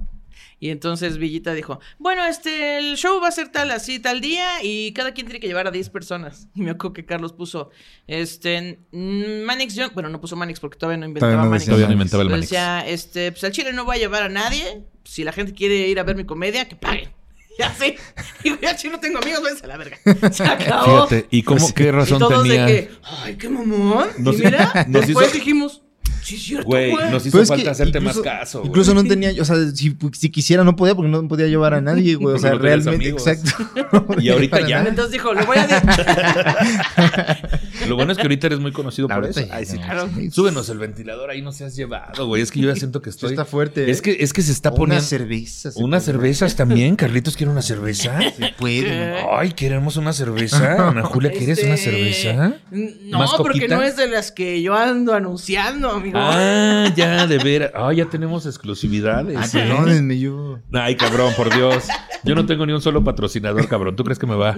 Y entonces Villita dijo, bueno, este, el show va a ser tal, así, tal día, y cada quien tiene que llevar a 10 personas. Y me acuerdo que Carlos puso, este, mm, Manix, yo, bueno, no puso Manix porque todavía no inventaba Todavía no Manix. Todavía no Manix. inventaba el Pero Manix. decía, este, pues al chile no voy a llevar a nadie. Si la gente quiere ir a ver mi comedia, que paguen. Y así. Digo, ya chile no tengo amigos, váyanse a la verga. Se acabó. Fíjate, ¿y cómo, qué y razón todos tenía? de que, ay, qué mamón. Nos- y mira, después hizo- dijimos, sí es cierto, Güey, nos hizo falta que hacerte incluso- más caso. güey. Incluso no tenía, o sea, si, si quisiera no podía porque no podía llevar a nadie, güey. O sea, no realmente, exacto. No Y ahorita ya. Entonces dijo, lo voy a decir. Lo bueno es que ahorita eres muy conocido por eso. Ay, sí. Claro. Súbenos el ventilador, ahí no se has llevado, güey. Es que yo ya siento que Esto estoy. está fuerte. Es que, es que se está Una poniendo. cerveza. se ¿Unas cervezas también? ¿Carlitos quiere una cerveza? Se puede. Ay, queremos una cerveza. Ana Julia, ¿quieres una Este, cerveza? No, ¿Más porque no es de las que yo ando anunciando, amigo. Ah, ya, de ver. Ah, ya tenemos exclusividades. Ah, ¿eh? perdónenme, yo. Ay, cabrón, por Dios. Yo no tengo ni un solo patrocinador, cabrón. ¿Tú crees que me va?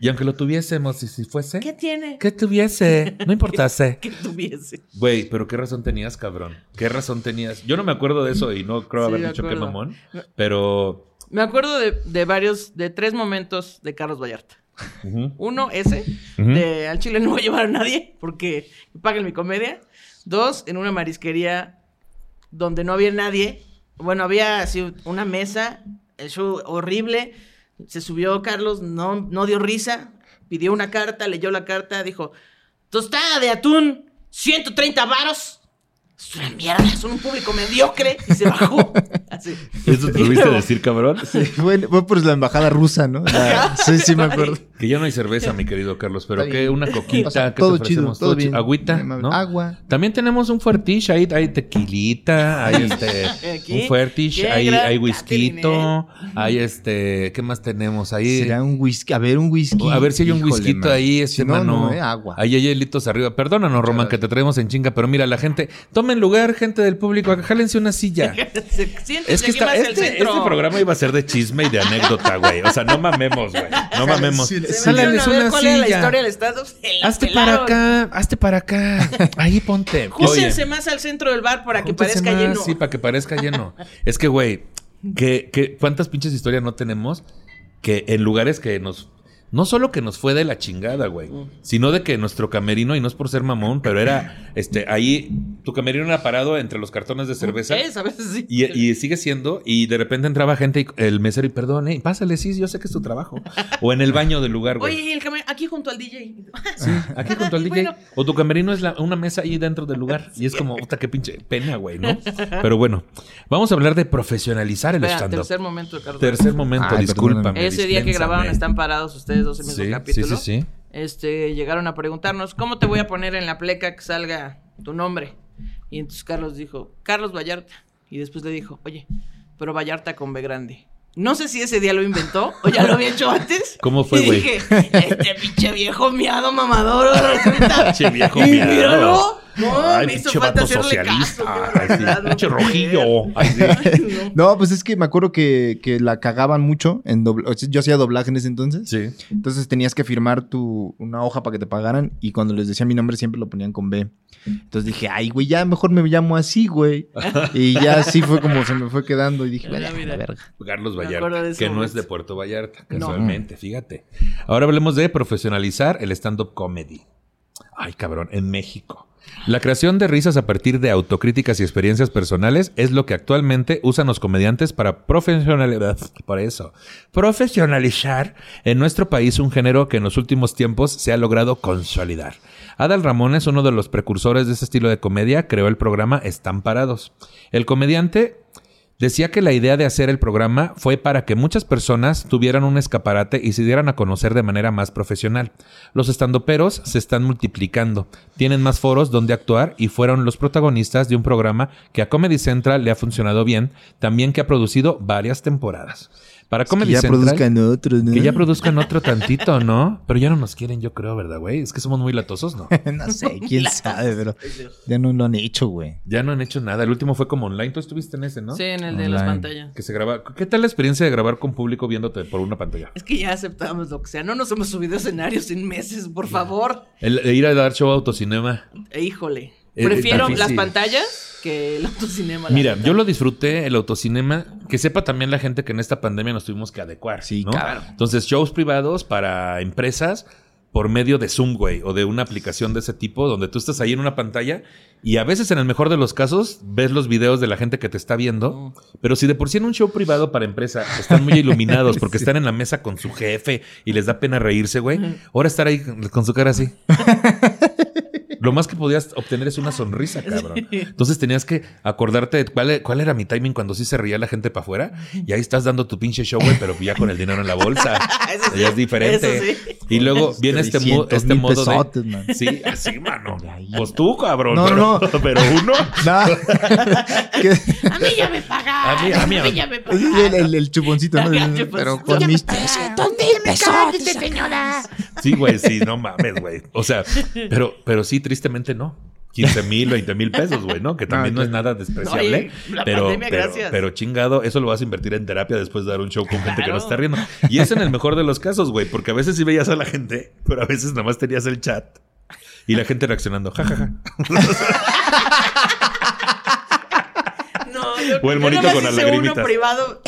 Y aunque lo tuviésemos, y si fuese, ¿Qué tiene? ¿qué tuviese? No importase. Que tuviese. Güey, pero qué razón tenías, cabrón. ¿Qué razón tenías? Yo no me acuerdo de eso y no creo haber dicho acuerdo. mamón. Pero. Me acuerdo de, de varios, de tres momentos de Carlos Vallarta. Uno, ese, de al chile no voy a llevar a nadie porque paguen mi comedia. Dos, en una marisquería donde no había nadie. Bueno, había así una mesa, el show horrible. Se subió Carlos, no, no dio risa, pidió una carta, leyó la carta, dijo, tostada de atún, 130 varos. Es una mierda, son un público mediocre. Y se bajó. Así. ¿Eso te tuviste luego- decir, cabrón? Sí, fue, fue por la embajada rusa, ¿no? La- sí, sí, me acuerdo. Que ya no hay cerveza, mi querido Carlos, pero que una coquita, O sea, ¿qué todo te chido, todo bien. Agüita. ¿no? Agua. También tenemos un fuertish, ahí hay tequilita, hay este, un fuertish, hay, hay whisky, ¿eh? hay este, ¿qué más tenemos? Ahí, Será un whisky. A ver, un whisky. a ver si hay un whisky ahí, este Si no, mano. no, eh, agua. Ahí hay hielitos arriba. Perdónanos, Román, que te traemos en chinga, pero mira, la gente, tomen lugar, gente del público, jálense una silla. Es que está, este, este programa iba a ser de chisme y de anécdota, güey. O sea, no mamemos, güey. No mamemos. Sí, Se sí. metieron Jálales a ver una cuál era la silla. historia del la Hazte para acá, hazte para acá. Ahí ponte. Júntense más al centro del bar para que parezca más, lleno. Sí, para que parezca lleno. es que, güey, que, que, ¿cuántas pinches historias no tenemos que en lugares que nos... No solo que nos fue de la chingada, güey, Mm. sino de que nuestro camerino, y no es por ser mamón, pero era, este, ahí, tu camerino era parado entre los cartones de cerveza. Es, a veces sí. Y, y sigue siendo, y de repente entraba gente y el mesero y perdón, eh, pásale, sí, yo sé que es tu trabajo. O en el baño del lugar, güey. Oye, el camerino, aquí junto al DJ. Sí, aquí junto al DJ. Bueno. O tu camerino es la- una mesa ahí dentro del lugar. Y es como, puta, qué pinche pena, güey, ¿no? Pero bueno, vamos a hablar de profesionalizar el stand-up. tercer momento Carlos. Tercer momento, Ay, discúlpame. Ese día que grabaron están parados ustedes dos en el mismo Sí, capítulo. sí, sí. Este, llegaron a preguntarnos, ¿cómo te voy a poner en la pleca que salga tu nombre? Y entonces Carlos dijo, Carlos Vallarta. Y después le dijo, oye, pero Vallarta con B grande. No sé si ese día lo inventó o ya lo había hecho antes. ¿Cómo fue, Y güey? dije, este pinche viejo miado mamador resulta. Pinche viejo miado. No, Ay, me hizo falta vato hacerle socialista. caso. no pinche rojillo. Ay, sí. Ay, no. No, pues es que me acuerdo que, que la cagaban mucho en dobl- o sea, Yo hacía doblaje en ese entonces. Sí. Entonces tenías que firmar tu, una hoja para que te pagaran. Y cuando les decía mi nombre siempre lo ponían con B. Entonces dije, ay, güey, ya mejor me llamo así, güey. y ya así fue como se me fue quedando. Y dije, "Vaya, mira. la verga. Carlos Vallarta, que no es de Puerto Vallarta, No. casualmente, fíjate. Ahora hablemos de profesionalizar el stand-up comedy. Ay, cabrón, en México. La creación de risas a partir de autocríticas y experiencias personales es lo que actualmente usan los comediantes para profesionalizar, por eso, profesionalizar en nuestro país un género que en los últimos tiempos se ha logrado consolidar. Adal Ramones, uno de los precursores de ese estilo de comedia, creó el programa Están Parados. El comediante Decía que la idea de hacer el programa fue para que muchas personas tuvieran un escaparate y se dieran a conocer de manera más profesional. Los estandoperos se están multiplicando, tienen más foros donde actuar y fueron los protagonistas de un programa que a Comedy Central le ha funcionado bien, también que ha producido varias temporadas. Para Que Comedy ya Central, produzcan otros, ¿no? que ya produzcan otro tantito, ¿no? Pero ya no nos quieren, yo creo, ¿verdad, güey? Es que somos muy latosos, ¿no? no sé, quién sabe, pero ya no lo han hecho, güey. Ya no han hecho nada. El último fue como online. Tú estuviste en ese, ¿no? Sí, en el de las pantallas. Que se graba. ¿Qué tal la experiencia de grabar con público viéndote por una pantalla? Es que ya aceptamos lo que sea. No nos hemos subido escenarios en meses, por favor. El, el ir a dar show a autocinema. Híjole. Prefiero las pantallas que el autocinema. Mira, yo lo disfruté, el autocinema. Que sepa también la gente que en esta pandemia nos tuvimos que adecuar. Sí, ¿no? claro. Entonces, shows privados para empresas por medio de Zoom, güey, o de una aplicación de ese tipo, donde tú estás ahí en una pantalla y a veces, en el mejor de los casos, ves los videos de la gente que te está viendo. Pero si de por sí en un show privado para empresa están muy iluminados porque están en la mesa con su jefe y les da pena reírse, güey, ahora estar ahí con- con su cara así. Lo más que podías obtener es una sonrisa, cabrón. Entonces tenías que acordarte de cuál, cuál era mi timing cuando sí se reía la gente para afuera. Y ahí estás dando tu pinche show, güey, pero ya con el dinero en la bolsa. Eso sí, ya es diferente. eso sí. Y luego viene este, mo- 300 este mil modo pesotes, de... man. Sí, así, mano. Pues tú, cabrón. No, pero, no. pero uno... A mí ya me pagaron. A mí- a mí- ya me el, pagaron. el- el chuponcito, ¿no? Chuponcito. Pero con mis Sí, güey, sí, no mames, güey. O sea, pero, pero sí, tristemente no. 15 mil, 20 mil pesos, güey, ¿no? Que también no, No, es nada despreciable. Pero, pandemia, pero, gracias. pero chingado, eso lo vas a invertir en terapia después de dar un show con gente que no está riendo. Y es en el mejor de los casos, güey, porque a veces sí veías a la gente, pero a veces nada más tenías el chat y la gente reaccionando, jajaja. No, yo, O el monito con las lagrimitas. uno privado.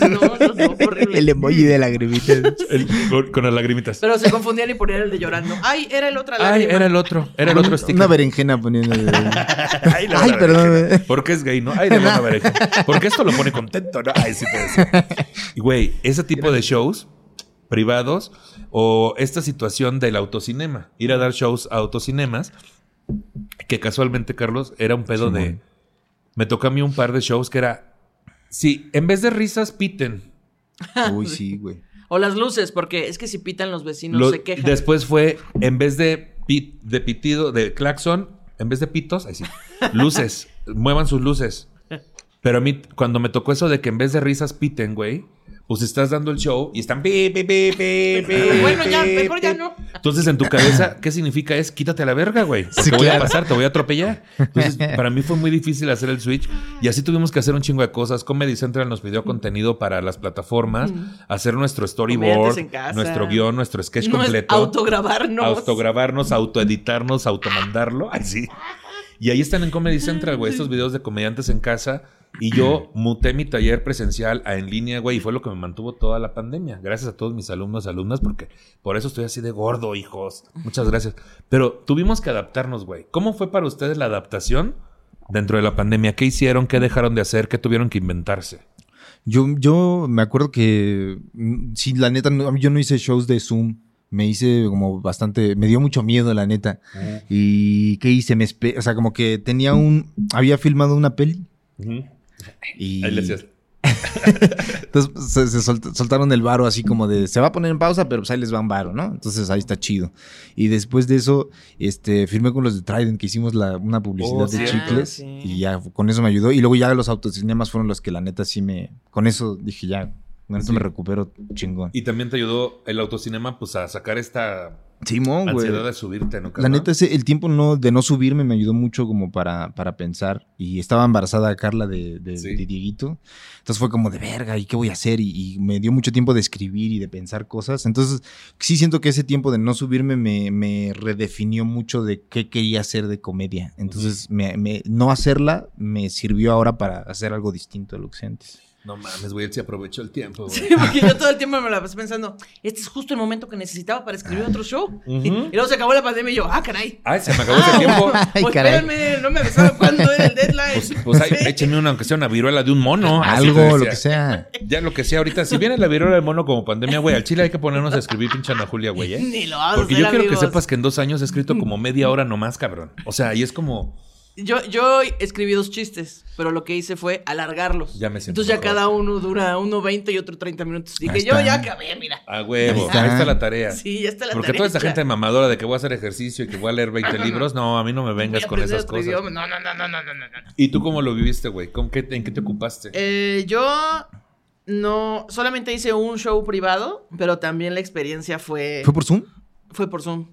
No, no, no, horrible. el emoji de lagrimita. El- con, las lagrimitas. Pero se confundían y ponían el de llorando. Ay, era el otro Ay, era el otro, era el otro sticker. Una berenjena poniendo. Ay, la Ay, perdón. Porque es gay, ¿no? Ay, de buena berenjena. Porque esto lo pone contento, ¿no? Ay, sí te decía. Y, güey, ese tipo de shows privados o esta situación del autocinema. Ir a dar shows a autocinemas, que casualmente, Carlos, era un pedo de... Me tocó a mí un par de shows que era... Sí, en vez de risas, piten. Uy, sí, güey. O las luces, porque es que si pitan los vecinos Lo- se quejan. Después fue, en vez de, pit- de pitido, de claxon, en vez de pitos, ahí sí, luces, muevan sus luces. Pero a mí, cuando me tocó eso de que en vez de risas piten, güey, pues estás dando el show y están Bueno, ya, mejor ya no. Entonces, en tu cabeza, ¿qué significa? Es quítate a la verga, güey. Porque Sí, voy a pasar, te voy a atropellar. Entonces, para mí fue muy difícil hacer el switch. Y así tuvimos que hacer un chingo de cosas. Comedy Central nos pidió contenido para las plataformas, hacer nuestro storyboard, nuestro guion, nuestro sketch no completo. autograbarnos. Autograbarnos, autoeditarnos, automandarlo. Ay, sí. Y ahí están en Comedy Central, güey, estos videos de comediantes en casa. Y yo muté mi taller presencial a en línea, güey, y fue lo que me mantuvo toda la pandemia. Gracias a todos mis alumnos, alumnas, porque por eso estoy así de gordo, hijos. Muchas gracias. Pero tuvimos que adaptarnos, güey. ¿Cómo fue para ustedes la adaptación dentro de la pandemia? ¿Qué hicieron? ¿Qué dejaron de hacer? ¿Qué tuvieron que inventarse? Yo, yo me acuerdo que, mm, sí, la neta, no- yo no hice shows de Zoom. Me hice como bastante, me dio mucho miedo, la neta. ¿Y qué hice? Me o sea, como que tenía un, había filmado una peli. Y Ahí le decías. Entonces se, se solt- soltaron el varo así como de, se va a poner en pausa, pero pues ahí les va un varo, ¿no? Entonces ahí está chido. Y después de eso, este, firmé con los de Trident, que hicimos la, una publicidad Oh, de chicles. Ah, sí. Y ya con eso me ayudó. Y luego ya los autocinemas fueron los que la neta sí me, con eso dije ya, con esto Sí. me recupero chingón. Y también te ayudó el autocinema, pues, a sacar esta Simón, güey. ansiedad de subirte, ¿no? La neta, ese, el tiempo no, de no subirme me ayudó mucho como para, para pensar. Y estaba embarazada Carla de, de, Sí. de Dieguito. Entonces fue como de verga, ¿y qué voy a hacer? Y, y me dio mucho tiempo de escribir y de pensar cosas. Entonces sí siento que ese tiempo de no subirme me, me redefinió mucho de qué quería hacer de comedia. Entonces me, me- no hacerla me sirvió ahora para hacer algo distinto de lo que antes. No mames, güey, él se aprovechó el tiempo, güey. Sí, porque yo todo el tiempo me la pasé pensando, este es justo el momento que necesitaba para escribir otro show. y, y luego se acabó la pandemia y yo, ah, caray. Ay, se me acabó ese tiempo. Ay, pues caray. no me avisaron cuándo era el deadline. Pues, pues ay, échenme una, aunque sea una viruela de un mono. Algo, lo que sea. Ya lo que sea ahorita. Si viene la viruela del mono como pandemia, güey, al chile hay que ponernos a escribir pinche Ana Julia, güey, ¿eh? Ni lo vamos Porque a yo quiero que sepas que en dos años he escrito como media hora nomás, cabrón. O sea, y es como... Yo, yo escribí dos chistes, pero lo que hice fue alargarlos. Ya me siento Entonces ya mejor. cada uno dura uno 20 y otro 30 minutos. Dije, Ahí yo está. ya acabé, mira. A huevo. Ahí está. Ahí está la tarea. Sí, ya está la Porque tarea toda esa gente mamadora de que voy a hacer ejercicio y que voy a leer 20 libros, no, a mí no me Voy vengas a con aprender esas otro cosas. idioma. No, no, no, no, no, no, no, no. ¿Y tú cómo lo viviste, güey? ¿Con qué, ¿En qué te ocupaste? Eh, yo no, solamente hice un show privado, pero también la experiencia fue, ¿Fue por Zoom? fue por Zoom.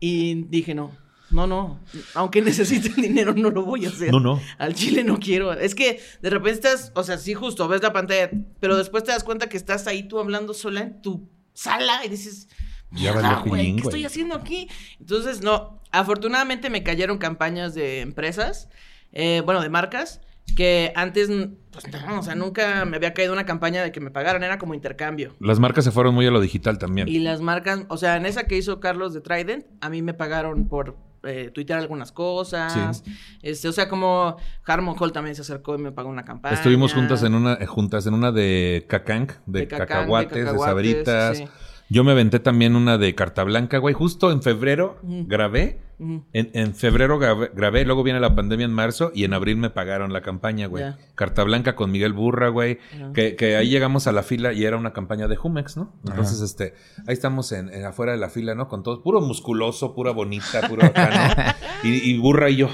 Y dije, no, no, no, aunque necesite dinero, no lo voy a hacer. No, no. Al chile no quiero. Es que de repente estás, o sea, sí, justo ves la pantalla, pero después te das cuenta que estás ahí tú hablando sola en tu sala y dices, Ya "Mierda, valió güey, pilín, ¿qué güey". estoy haciendo aquí? Entonces, no, afortunadamente me cayeron campañas de empresas, eh, bueno, de marcas, que antes, pues no, o sea, nunca me había caído una campaña de que me pagaran, era como intercambio. Las marcas se fueron muy a lo digital también. Y las marcas, o sea, en esa que hizo Carlos de Trident, a mí me pagaron por eh, tuitear algunas cosas. Este, o sea, como Harmon Hall también se acercó y me pagó una campaña. Estuvimos juntas en una, eh, juntas en una de cacanc, de, De cacahuates, de, sabritas. sí. Yo me aventé también una de carta blanca, güey. Justo en febrero grabé. En, en febrero grabé, grabé, luego viene la pandemia en marzo y en abril me pagaron la campaña, güey. Carta blanca con Miguel Burra, güey. Ajá. Que, que ahí llegamos a la fila y era una campaña de Jumex, ¿no? Entonces, este, ahí estamos en, en afuera de la fila, ¿no? Con todo, puro musculoso, pura bonita, puro acá, ¿no? Y, y Burra y yo,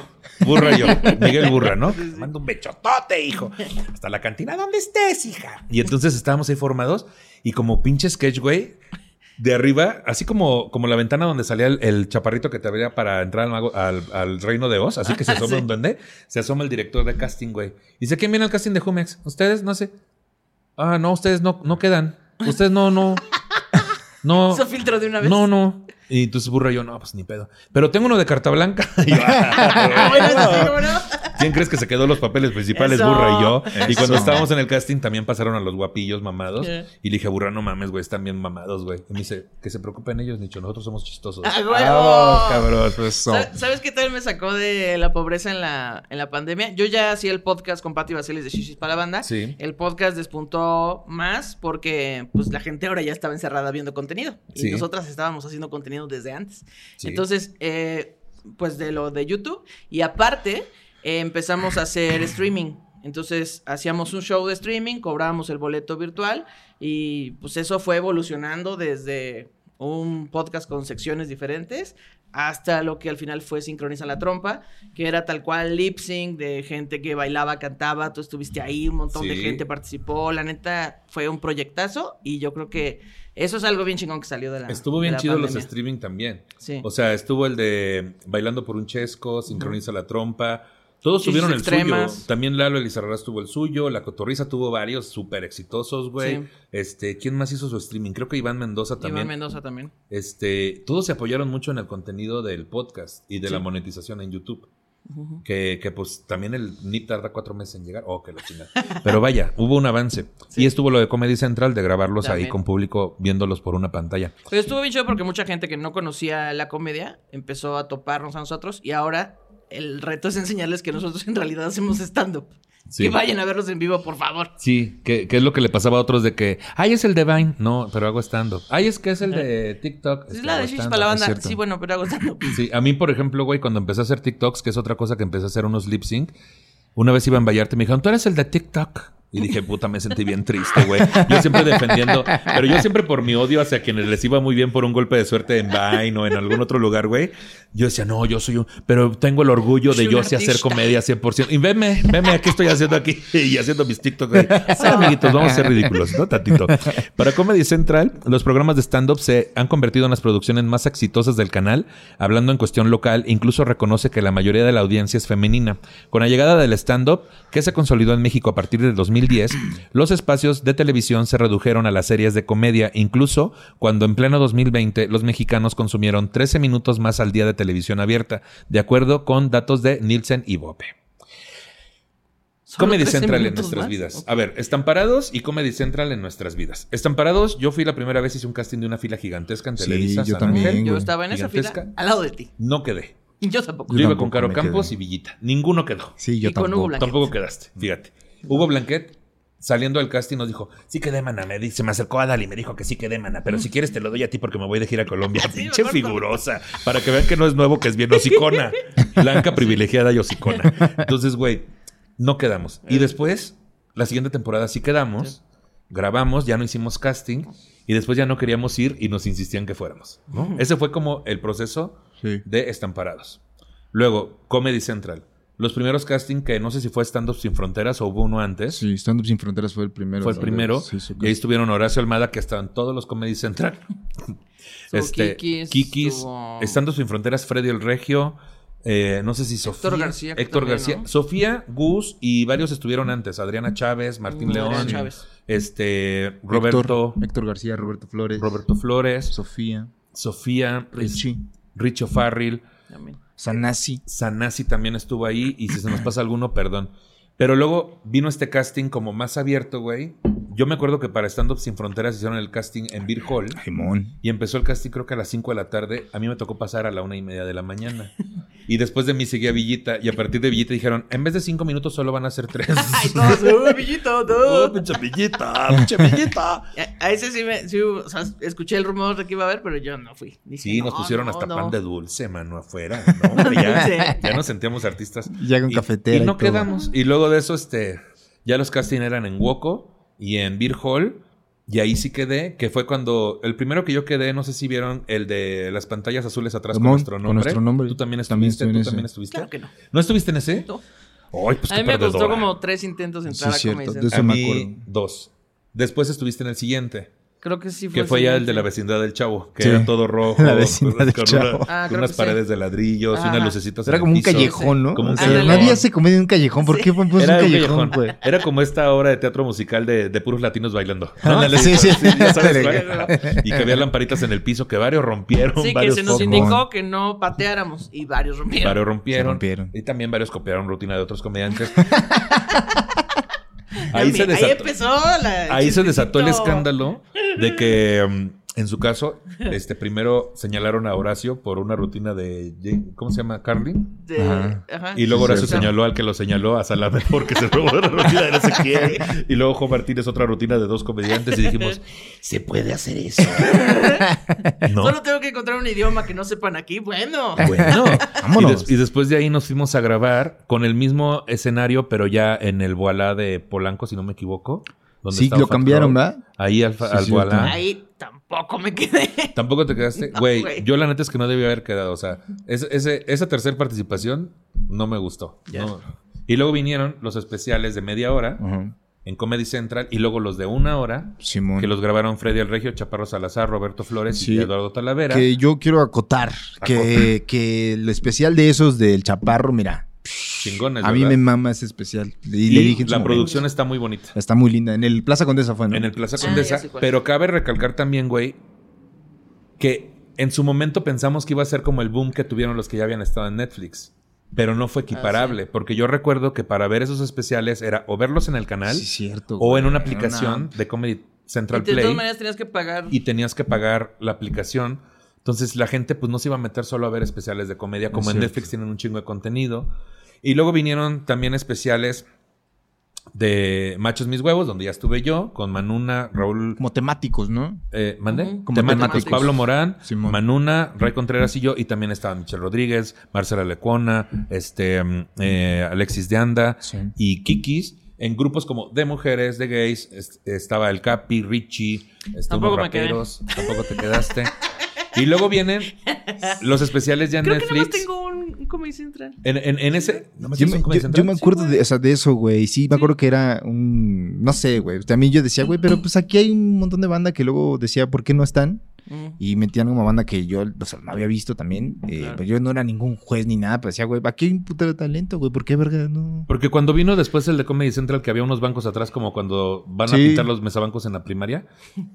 Burra y yo, Miguel Burra, ¿no? Mando un bechotote, hijo. Hasta la cantina, ¿dónde estés, hija? Y entonces estábamos ahí formados y como pinche sketch, güey, de arriba, así como, como la ventana donde salía el, el chaparrito que te abría para entrar al, mago- al, al reino de Oz, así que se asoma Sí. un duende, se asoma el director de casting, güey. Dice, ¿quién viene al casting de Jumex? ¿Ustedes? No sé. Ah, no, ustedes no, no quedan. Ustedes no, no. No. Hizo filtro de una vez. No, no. Y entonces burra y yo, no, pues ni pedo. Pero tengo uno de carta blanca. Y yo, Ah, bueno, eso sí, ¿cómo no? ¿Quién crees que se quedó los papeles principales, Eso. Burra y yo? Y cuando estábamos en el casting también pasaron a los guapillos mamados. Yeah. Y le dije, Burra, no mames, güey, están bien mamados, güey. Y me dice, que se preocupen ellos, Nicho, nosotros somos chistosos. ¡Ah, huevo! Vamos, cabrón, pues eso. ¿Sabes- ¿Sabes qué tal me sacó de la pobreza en la, en la pandemia? Yo ya hacía el podcast con Pati Basilis de Shishis para la banda. Sí. El podcast despuntó más porque pues la gente ahora ya estaba encerrada viendo contenido. Y Sí. nosotras estábamos haciendo contenido desde antes. Sí. Entonces, eh, pues de lo de YouTube. Y aparte, eh, empezamos a hacer streaming. Entonces, hacíamos un show de streaming, cobrábamos el boleto virtual y pues eso fue evolucionando desde un podcast con secciones diferentes hasta lo que al final fue Sincroniza la Trompa, que era tal cual lip sync de gente que bailaba, cantaba, tú estuviste ahí, un montón de gente participó, la neta fue un proyectazo y yo creo que eso es algo bien chingón que salió de la Estuvo bien chido los streaming también. Sí. O sea, estuvo el de Bailando por un Chesco, Sincroniza la Trompa. Todos tuvieron el extremas. suyo. También Lalo Elizarrarás tuvo el suyo. La Cotorriza tuvo varios súper exitosos, güey. Sí. Este, ¿quién más hizo su streaming? Creo que Iván Mendoza también. Iván Mendoza también. Este, todos se apoyaron mucho en el contenido del podcast y de Sí. la monetización en YouTube. Que, que pues también el NIP tarda cuatro meses en llegar. Oh, que la chingada. Pero vaya, hubo un avance. Sí. Y estuvo lo de Comedy Central, de grabarlos ahí con público viéndolos por una pantalla. Pero estuvo bien chido porque mucha gente que no conocía la comedia empezó a toparnos a nosotros y ahora el reto es enseñarles que nosotros en realidad hacemos stand-up. Sí. Que vayan a verlos en vivo, por favor. Sí, que, que es lo que le pasaba a otros de que, ay, es el de Vine. No, pero hago stand-up. Ay, es que es el de TikTok. Es la de Shish para la banda. Sí, bueno, pero hago stand-up. Sí, a mí, por ejemplo, güey, cuando empecé a hacer TikToks, que es otra cosa que empecé a hacer unos lip sync, una vez iba en Vallarta y me dijeron, tú eres el de TikTok. Y dije, puta, me sentí bien triste, güey. Yo siempre defendiendo, pero yo siempre por mi odio hacia quienes les iba muy bien por un golpe de suerte en Vine o en algún otro lugar, güey. Yo decía, no, yo soy un, pero tengo el orgullo de Soy yo sí hacer comedia 100%. Y veme, veme, aquí estoy haciendo aquí y haciendo mis TikToks. güey. Sí, amiguitos, vamos a ser ridículos, ¿no? Tantito. Para Comedy Central, los programas de stand-up se han convertido en las producciones más exitosas del canal. Hablando en cuestión local, incluso reconoce que la mayoría de la audiencia es femenina. Con la llegada del stand-up, que se consolidó en México a partir del 2010, los espacios de televisión se redujeron a las series de comedia, incluso cuando en pleno 2020 los mexicanos consumieron 13 minutos más al día de televisión abierta, de acuerdo con datos de Nielsen y Bope. Comedy 13 Central en nuestras más. vidas. A ver, Estamparados y Comedy Central en nuestras vidas. Estamparados, yo fui la primera vez, hice un casting de una fila gigantesca en Sí, Televisa. yo San también, Ángel. Yo estaba en esa fila al lado de ti. No quedé. Y yo tampoco. Yo, Yo iba con Caro Campos quedé. y Villita. Ninguno quedó. Sí, yo Y con Hugo tampoco. Tampoco quedaste, fíjate. Hugo Blanquet, saliendo del casting, nos dijo, sí quedé, mana. Me dice, me acercó a Dali y me dijo que sí quedé, mana. Pero si quieres te lo doy a ti porque me voy de gira a Colombia. Sí, Pinche figurosa. Para que vean que no es nuevo, que es bien hocicona. Blanca, privilegiada y hocicona. Entonces, güey, no quedamos. Y después, la siguiente temporada sí quedamos. Grabamos, ya no hicimos casting. Y después ya no queríamos ir y nos insistían que fuéramos. ¿no? Ese fue como el proceso Sí. de Estamparados. Luego, Comedy Central. Los primeros casting que no sé si fue Stand Up Sin Fronteras o hubo uno antes. Sí, Stand Up Sin Fronteras fue el primero. Fue el primero. Sí, y ahí estuvieron Horacio Almada, que estaban todos los Comedy Central. este, Kikis, Kikis, estuvo- Estando Sin Fronteras, Freddy el Regio. eh, no sé si Sofía. García, que Héctor también, García. ¿no? Sofía, Gus y varios estuvieron antes. Adriana Chávez, Martín León. Chávez. Este, Roberto, Héctor, Héctor García, Roberto Flores. Roberto Flores, Sofía. Sofía, Richie. Richo Farril. Sanasi. Sanasi también estuvo ahí. Y si se nos pasa alguno, perdón. Pero luego vino este casting como más abierto, güey. Yo me acuerdo que para Stand Up Sin Fronteras hicieron el casting en Beer Hall. Simón. Y empezó el casting creo que a las 5 de la tarde. A mí me tocó pasar a la una y media de la mañana. Y después de mí seguía Villita. Y a partir de Villita dijeron, en vez de 5 minutos solo van a ser 3. Ay, todos, uy, Villito, no. pinche Villita, pinche Villita. A, a ese sí me, sí, o sea, escuché el rumor de que iba a haber, pero yo no fui. Dije, Sí, nos no, pusieron no, hasta no. pan de dulce, mano, afuera. No, hombre, ya, ya nos sentíamos artistas. Ya con Y- cafetera Y y no quedamos. Y luego de eso, este, ya los casting eran en Woco y en Beer Hall. Y ahí sí quedé, que fue cuando el primero que yo quedé, no sé si vieron el de las pantallas azules atrás con nuestro con nombre. nuestro nombre. Tú también También estuviste, en tú ese. también estuviste. Claro que no. ¿No estuviste en ese? No. Ay, pues A qué mí me costó como tres intentos entrar Sí, a cierto, de. A eso me mí, acuerdo. dos. Después estuviste en el siguiente. Creo que sí fue. Que fue ya el de la vecindad del chavo, que Sí. era todo rojo, La vecindad con, del con Chavo. una- Ah, con creo unas que sí. paredes de ladrillos y unas lucecitas Era como un callejón, ¿no? Como un callejón. nadie hace comedia en un callejón. ¿Por qué pones un callejón, güey? Era como esta obra de teatro musical de, de puros latinos bailando. Ándale, sí, sí. ya sabes cuál. Y que había lamparitas en el piso que varios rompieron. Sí, que se nos indicó que no pateáramos y varios rompieron. Varios rompieron. Se rompieron. Y también varios copiaron rutina de otros comediantes. Ahí, ahí se desató. empezó la. Ahí se desató el escándalo de que mm, en su caso, este primero señalaron a Horacio por una rutina de ¿cómo se llama? Carly. De- Ajá. ajá. Y luego Sí, Horacio señaló al que lo señaló a Salame porque se robó la rutina de no sé quién. Y luego Juan Martínez otra rutina de dos comediantes y dijimos, ¿se puede hacer eso? no. Solo tengo que encontrar un idioma que no sepan aquí. Bueno. Bueno, y, Vámonos. des- y después de ahí nos fuimos a grabar con el mismo escenario, pero ya en el Voilá de Polanco, si no me equivoco. donde Sí, lo Fat cambiaron. ¿verdad? Ahí al, al. Voilá. Ahí tampoco me quedé. ¿Tampoco te quedaste? No, Güey, yo la neta es que no debí haber quedado. O sea, ese- ese- esa tercera participación no me gustó. No. Y luego vinieron los especiales de media hora en Comedy Central y luego los de una hora Simón. que los grabaron Freddy El Regio, Chaparro Salazar, Roberto Flores Sí. y Eduardo Talavera. Que yo quiero acotar que, que el especial de esos del Chaparro, mira, Chingones, a mí me mama ese especial. Y, Y le dije la producción está muy bonita. Está muy linda. En el Plaza Condesa fue, ¿no? En el Plaza Ah, Condesa. pero cabe recalcar también, güey, que en su momento pensamos que iba a ser como el boom que tuvieron los que ya habían estado en Netflix. Pero no fue equiparable, porque yo recuerdo que para ver esos especiales era o verlos en el canal Sí, cierto. o en una aplicación de Comedy Y Central de todas Play maneras tenías que pagar. y tenías que pagar la aplicación. Entonces la gente pues no se iba a meter solo a ver especiales de comedia, como en cierto. Netflix tienen un chingo de contenido. Y luego vinieron también especiales de Machos Mis Huevos, donde ya estuve yo, con Manuna, Raúl Como temáticos, ¿no? eh, ¿Mandé? Como temáticos. temáticos. Pablo Morán, Simón. Manuna, Ray Contreras y yo. Y también estaban Michelle Rodríguez, Marcela Lecuona, este, mm, eh, Alexis de Anda Sí. y Kikis. En grupos como de mujeres, de gays, est- estaba el Capi, Richie, este, Tampoco unos me quedé. raperos. Tampoco te quedaste. y luego vienen los especiales ya en Creo que Netflix. tengo un, un Comedy Central. En, en- en ese. ¿nomás Yo tienes me, un Comedy yo- yo me acuerdo de, o sea, de eso, güey. Sí, me acuerdo que era un. No sé, güey. También yo decía, güey, pero pues aquí hay un montón de banda que luego decía, ¿por qué no están? Mm. Y metían como banda que yo, o sea, no había visto también. eh, Claro. Pero yo no era ningún juez ni nada. Pero decía, güey, un putero de talento, güey. ¿Por qué, verga? No. Porque cuando vino después el de Comedy Central, que había unos bancos atrás, como cuando van a pintar los mesabancos en la primaria,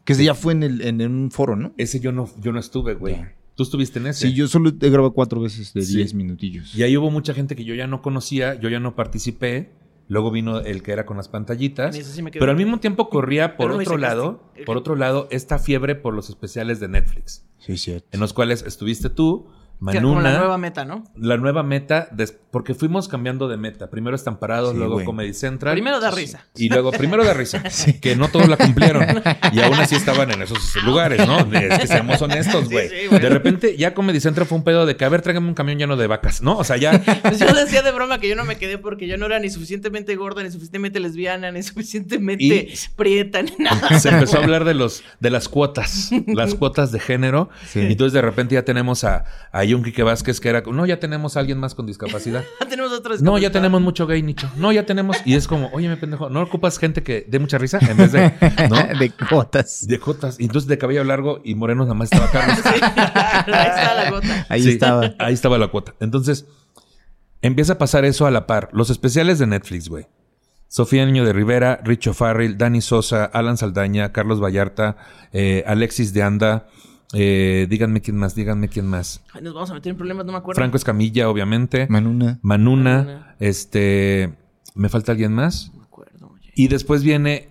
Que ese ya fue en, el, en, en un foro, ¿no? ese yo no, yo no estuve, güey. Tú estuviste en ese. Sí, yo solo he grabado cuatro veces de Sí. 10 minutillos. Y ahí hubo mucha gente que yo ya no conocía, yo ya no participé. Luego vino el que era con las pantallitas. Sí. Pero al mismo tiempo corría por otro lado, por otro lado, esta fiebre por los especiales de Netflix, Sí, cierto. en los cuales estuviste tú, Que era como Manuna, la nueva meta, ¿no? la nueva meta, des- porque fuimos cambiando de meta. Primero Estamparados, Sí, luego güey. Comedy Central. Primero da risa. Y luego, primero da risa, que no todos la cumplieron. Y aún así estaban en esos lugares, ¿no? Es que seamos honestos, güey. Sí, sí, güey. de repente, ya Comedy Central fue un pedo de que, a ver, tráigame un camión lleno de vacas, ¿no? O sea, ya. Pues yo decía de broma que yo no me quedé porque yo no era ni suficientemente gorda, ni suficientemente lesbiana, ni suficientemente Y- prieta, ni nada. se empezó a hablar de los de las cuotas, las cuotas de género. Sí. Y entonces de repente ya tenemos a, a Vázquez que era, no, ya tenemos a alguien más con discapacidad. tenemos otros. No, ya tenemos mucho gay nicho. No, ya tenemos. Y es como, oye, me pendejo, ¿no ocupas gente que dé mucha risa en vez de, ¿no? de cotas. De jotas. Y entonces de cabello largo y moreno nada más estaba Carlos. Ahí está la gota. Ahí Sí, estaba. Ahí estaba la cuota. Entonces, empieza a pasar eso a la par. Los especiales de Netflix, güey. Sofía Niño de Rivera, Richo Farrell, Dani Sosa, Alan Saldaña, Carlos Vallarta, eh, Alexis de Anda. Eh, díganme quién más, díganme quién más. Ay, nos vamos a meter en problemas, no me acuerdo. Franco Escamilla, obviamente. Manuna. Manuna. Manuna. Este. ¿Me falta alguien más? No me acuerdo, oye. Y después viene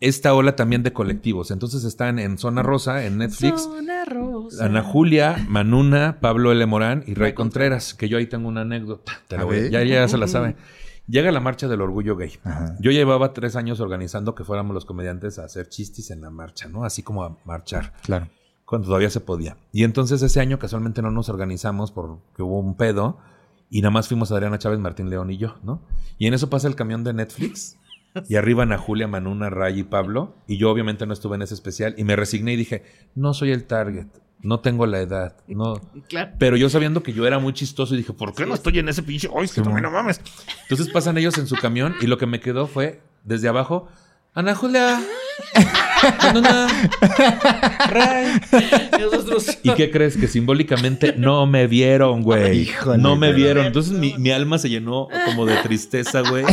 esta ola también de colectivos. Entonces están en Zona Rosa, en Netflix. Zona rosa. Ana Julia, Manuna, Pablo L. Morán y Ray Contreras, que yo ahí tengo una anécdota. Te la voy ya, ya se la sabe. Llega la marcha del orgullo gay. Ajá. Yo llevaba tres años organizando que fuéramos los comediantes a hacer chistes en la marcha, ¿no? Así como a marchar, Claro. Cuando todavía se podía. Y entonces ese año casualmente no nos organizamos porque hubo un pedo y nada más fuimos Adriana Chávez, Martín León y yo, ¿no? Y en eso pasa el camión de Netflix. Y arriba Ana Julia, Manuna, Ray y Pablo. Y yo obviamente no estuve en ese especial. Y me resigné y dije, no soy el target. No tengo la edad. No. Claro. Pero yo sabiendo que yo era muy chistoso y dije, ¿por qué no estoy en ese pinche? ¡Ay, es que también no mames! Entonces pasan ellos en su camión y lo que me quedó fue, desde abajo, Ana Julia. Y nosotros. ¿Y qué crees? Que simbólicamente no me vieron, güey. Híjole. No me vieron. Entonces mi, alma se llenó como de tristeza, güey.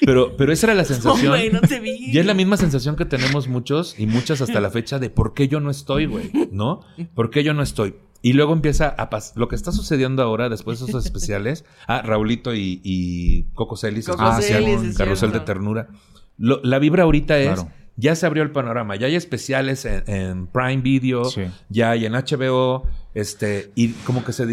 Pero, pero esa era la sensación. güey, no te vi. Y es la misma sensación que tenemos muchos y muchas hasta la fecha de por qué yo no estoy, güey, ¿no? ¿Por qué yo no estoy? Y luego empieza a pasar. Lo que está sucediendo ahora, después de esos especiales. Ah, Raulito y, Coco Celis. Coco ah, Celis, es Carrusel de. Ternura. Lo- la vibra ahorita es. Claro. Ya se abrió el panorama. Ya hay especiales en, en Prime Video. Sí. Ya hay en HBO. Este. Y como que se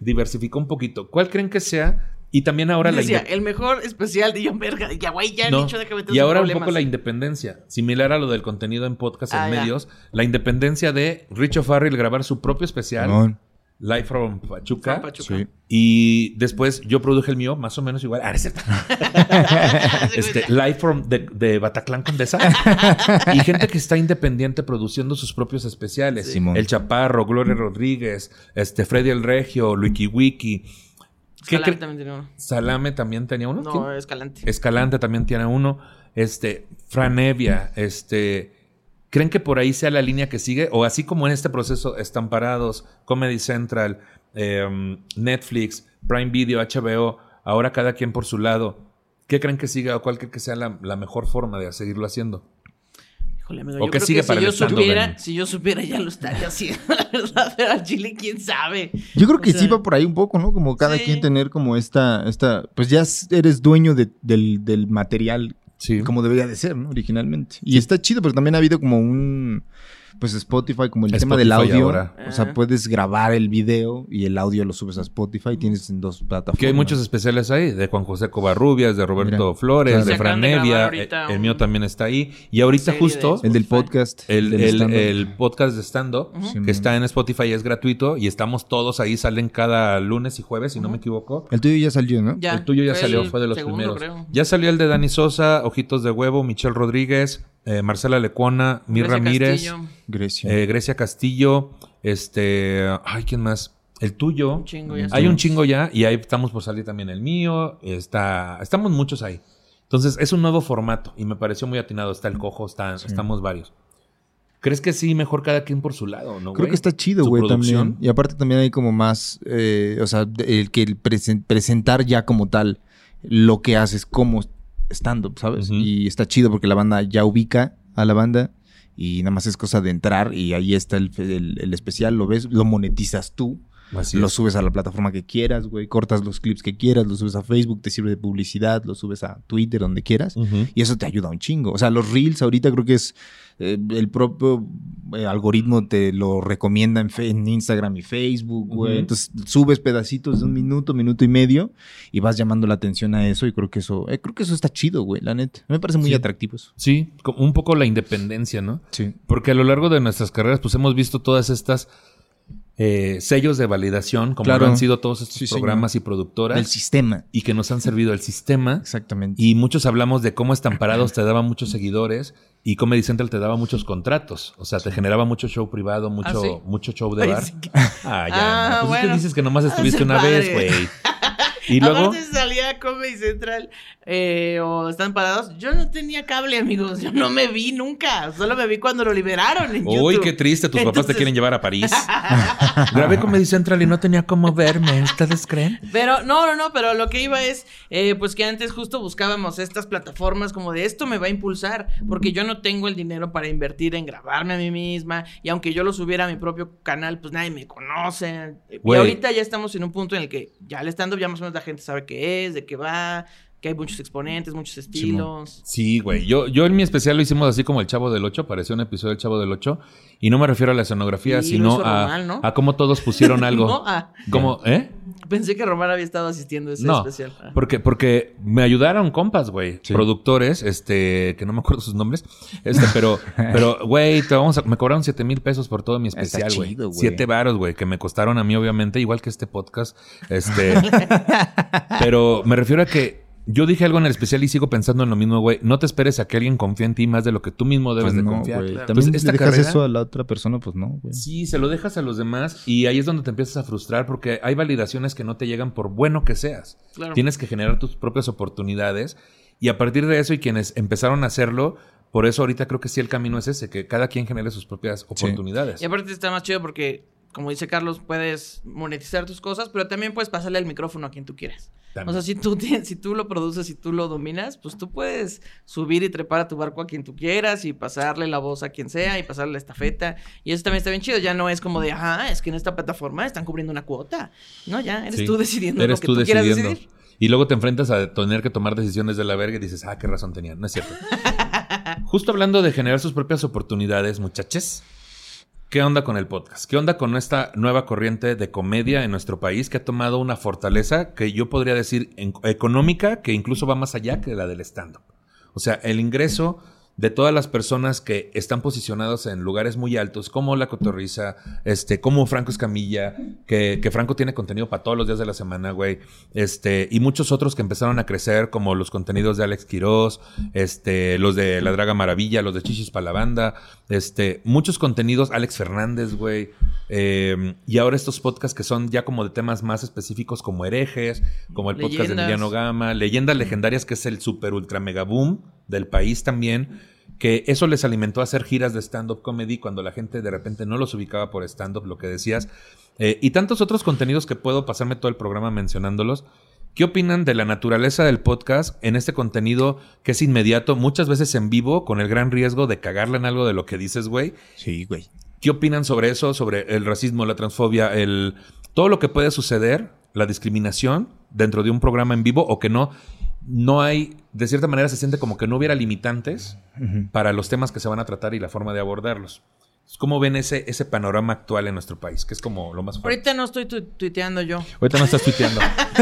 diversificó un poquito. ¿Cuál creen que sea? Y también ahora la Decía, inde- el mejor especial de John Verga. Ya, güey, ya, no. Nicho, déjame meterse Y ahora un problemas. poco la independencia, similar a lo del contenido en podcast Ah, en ya. medios, la independencia de Richo Farrell grabar su propio especial, Simón. Live from Pachuca, From Pachuca. Sí. y después yo produje el mío, más o menos igual, ah, es cierto. este, Live from de, de Bataclan Condesa, y gente que está independiente produciendo sus propios especiales, Simón. El Chaparro, Gloria Rodríguez, este Freddy el Regio, Wiki Wiki, ¿Qué Escalante también tiene uno. Salame también tenía uno. ¿Quién? No, Escalante. Escalante también tiene uno. Este, Fran Evia, este. ¿Creen que por ahí sea la línea que sigue? O así como en este proceso, Estamparados, Comedy Central, eh, Netflix, Prime Video, HBO, ahora cada quien por su lado. ¿Qué creen que siga o cuál creen que sea la, la mejor forma de seguirlo haciendo? Híjole, amigo, ¿O yo qué creo sigue que para si el yo supiera, si yo supiera ya lo estaría haciendo, la verdad, pero al Chile quién sabe. Yo creo que O sea, sí va por ahí un poco, ¿no? Como cada Sí. quien tener como esta, esta, pues ya eres dueño de- del, del material Sí. como debería de ser, ¿no? Originalmente. Y está chido, pero también ha habido como un, pues Spotify, como el tema del Spotify audio. ahora. O sea, puedes grabar el video y el audio lo subes a Spotify, tienes en dos plataformas. Que hay muchos especiales ahí, de Juan José Covarrubias, de Roberto Mira, Flores, claro. de Se acaban Fran de ahorita el mío también está ahí. Y ahorita justo de- El del Spotify. podcast. el, del el- stand-up. el podcast de stand-up, que está en Spotify, es gratuito y estamos todos ahí, salen cada lunes y jueves, si no me equivoco. El tuyo ya salió, ¿no? Ya. el tuyo ya fue salió, el fue de los segundo, primeros. creo. Ya salió el de Dani Sosa, Ojitos de Huevo, Michelle Rodríguez, eh, Marcela Lecuona, Mir Grecia Ramírez, Castillo, Grecia. eh, Grecia Castillo, este, ay, ¿quién más? El tuyo. Un chingo ya Hay un chingo ya y ahí estamos por salir también el mío. Está, estamos muchos ahí. Entonces es un nuevo formato y me pareció muy atinado. Está el cojo, está- estamos varios. ¿Crees que sí, mejor cada quien por su lado, no? Creo que está chido, güey, también. Y aparte también hay como más, eh, o sea, el que el presen- presentar ya como tal lo que haces como stand-up, ¿sabes? Y está chido porque la banda ya ubica a la banda y nada más es cosa de entrar y ahí está el, el- el especial, lo ves, lo monetizas tú, Así lo es. subes a la plataforma que quieras, güey, cortas los clips que quieras, lo subes a Facebook, te sirve de publicidad, lo subes a Twitter, donde quieras. Y eso te ayuda un chingo. O sea, los reels ahorita creo que es eh, el propio eh, algoritmo te lo recomienda en, fe- en Instagram y Facebook, güey. Entonces subes pedacitos de un minuto, minuto y medio y vas llamando la atención a eso y creo que eso, eh, creo que eso está chido, güey, la neta. Me parece muy Sí. atractivo eso. Sí, como un poco la independencia, ¿no? Sí. Porque a lo largo de nuestras carreras, pues hemos visto todas estas eh, sellos de validación, como Claro. han sido todos estos Sí, señor. programas y productoras, Del sistema. y que nos han servido el sistema. Exactamente. Y muchos hablamos de cómo Estamparados te daba muchos seguidores y Comedy Central te daba muchos contratos. O sea, te generaba mucho show privado, mucho, ¿Ah, sí? mucho show de Ay, bar. sí que- Ah, ya. Ah, no. Pues es que bueno. dices que nomás estuviste Ah, una padre. vez, güey. Y luego. Aparte salía Comedy Central eh, o están parados. Yo no tenía cable, amigos. Yo no me vi nunca. Solo me vi cuando lo liberaron en Uy, YouTube. qué triste, tus papás te quieren llevar a París. Grabé Comedy Central y no tenía cómo verme. ¿Ustedes creen? Pero, no, no, no, pero lo que iba es, eh, pues que antes justo buscábamos estas plataformas como de esto me va a impulsar, porque yo no tengo el dinero para invertir en grabarme a mí misma, y aunque yo lo subiera a mi propio canal, pues nadie me conoce. Y ahorita ya estamos en un punto en el que ya el stand-up ya más o menos la gente sabe qué es, de qué va, que hay muchos exponentes, muchos estilos. Sí, güey. Yo, yo en mi especial lo hicimos así como el Chavo del Ocho, pareció un episodio del Chavo del Ocho. Y no me refiero a la escenografía, Sí, sino a, Román, ¿no? a cómo todos pusieron algo. No, ah, ¿Cómo? ¿Eh? pensé que Román había estado asistiendo a ese No, especial. Ah. porque, porque me ayudaron compas, güey. Sí. Productores, este, que no me acuerdo sus nombres. Este, pero, pero, güey, te vamos a, me cobraron siete mil pesos por todo mi especial, güey. Siete varos, güey, que me costaron a mí, obviamente, igual que este podcast. Este, pero me refiero a que yo dije algo en el especial y sigo pensando en lo mismo, güey. No te esperes a que alguien confíe en ti más de lo que tú mismo debes Pues de no, confiar. güey. También Pues si esta dejas carrera- eso a la otra persona, pues no, güey. Sí, se lo dejas a los demás y ahí es donde te empiezas a frustrar porque hay validaciones que no te llegan por bueno que seas. Claro. Tienes que generar tus propias oportunidades y a partir de eso y quienes empezaron a hacerlo, por eso ahorita creo que sí el camino es ese, que cada quien genere sus propias oportunidades. Y aparte está más chido porque, como dice Carlos, puedes monetizar tus cosas, pero también puedes pasarle el micrófono a quien tú quieras. También. O sea, si tú, si tú lo produces, si tú lo dominas, pues tú puedes subir y trepar a tu barco a quien tú quieras y pasarle la voz a quien sea y pasarle la estafeta. Y eso también está bien chido. Ya no es como de, ajá, es que en esta plataforma están cubriendo una cuota. No, ya eres Sí. tú decidiendo Eres lo que tú tú, quieras decidir. Y luego te enfrentas a tener que tomar decisiones de la verga y dices, ah, qué razón tenían. No es cierto. Justo hablando de generar sus propias oportunidades, muchachos. ¿Qué onda con el podcast? ¿Qué onda con esta nueva corriente de comedia en nuestro país que ha tomado una fortaleza que yo podría decir económica que incluso va más allá que la del stand-up? O sea, el ingreso de todas las personas que están posicionados en lugares muy altos, como La Cotorriza, este, como Franco Escamilla, que, que Franco tiene contenido para todos los días de la semana, güey, este, y muchos otros que empezaron a crecer, como los contenidos de Alex Quiroz, este, los de La Draga Maravilla, los de Chichis para la Banda, este, muchos contenidos, Alex Fernández, güey, eh, y ahora estos podcasts que son ya como de temas más específicos, como herejes, como el podcast de. Emiliano Gama, leyendas legendarias, que es el super ultra mega boom del país también, que eso les alimentó a hacer giras de stand-up comedy cuando la gente de repente no los ubicaba por stand-up, lo que decías, eh, y tantos otros contenidos que puedo pasarme todo el programa mencionándolos. ¿Qué opinan de la naturaleza del podcast en este contenido que es inmediato, muchas veces en vivo, con el gran riesgo de cagarle en algo de lo que dices, güey? Sí, güey. ¿Qué opinan sobre eso? Sobre el racismo, la transfobia, el todo lo que puede suceder, la discriminación dentro de un programa en vivo o que no no hay de cierta manera se siente como que no hubiera limitantes para los temas que se van a tratar y la forma de abordarlos. ¿Cómo ven ese, ese panorama actual en nuestro país? Que es como lo más fuerte. Ahorita no estoy tu- tuiteando yo. Ahorita no estás tuiteando.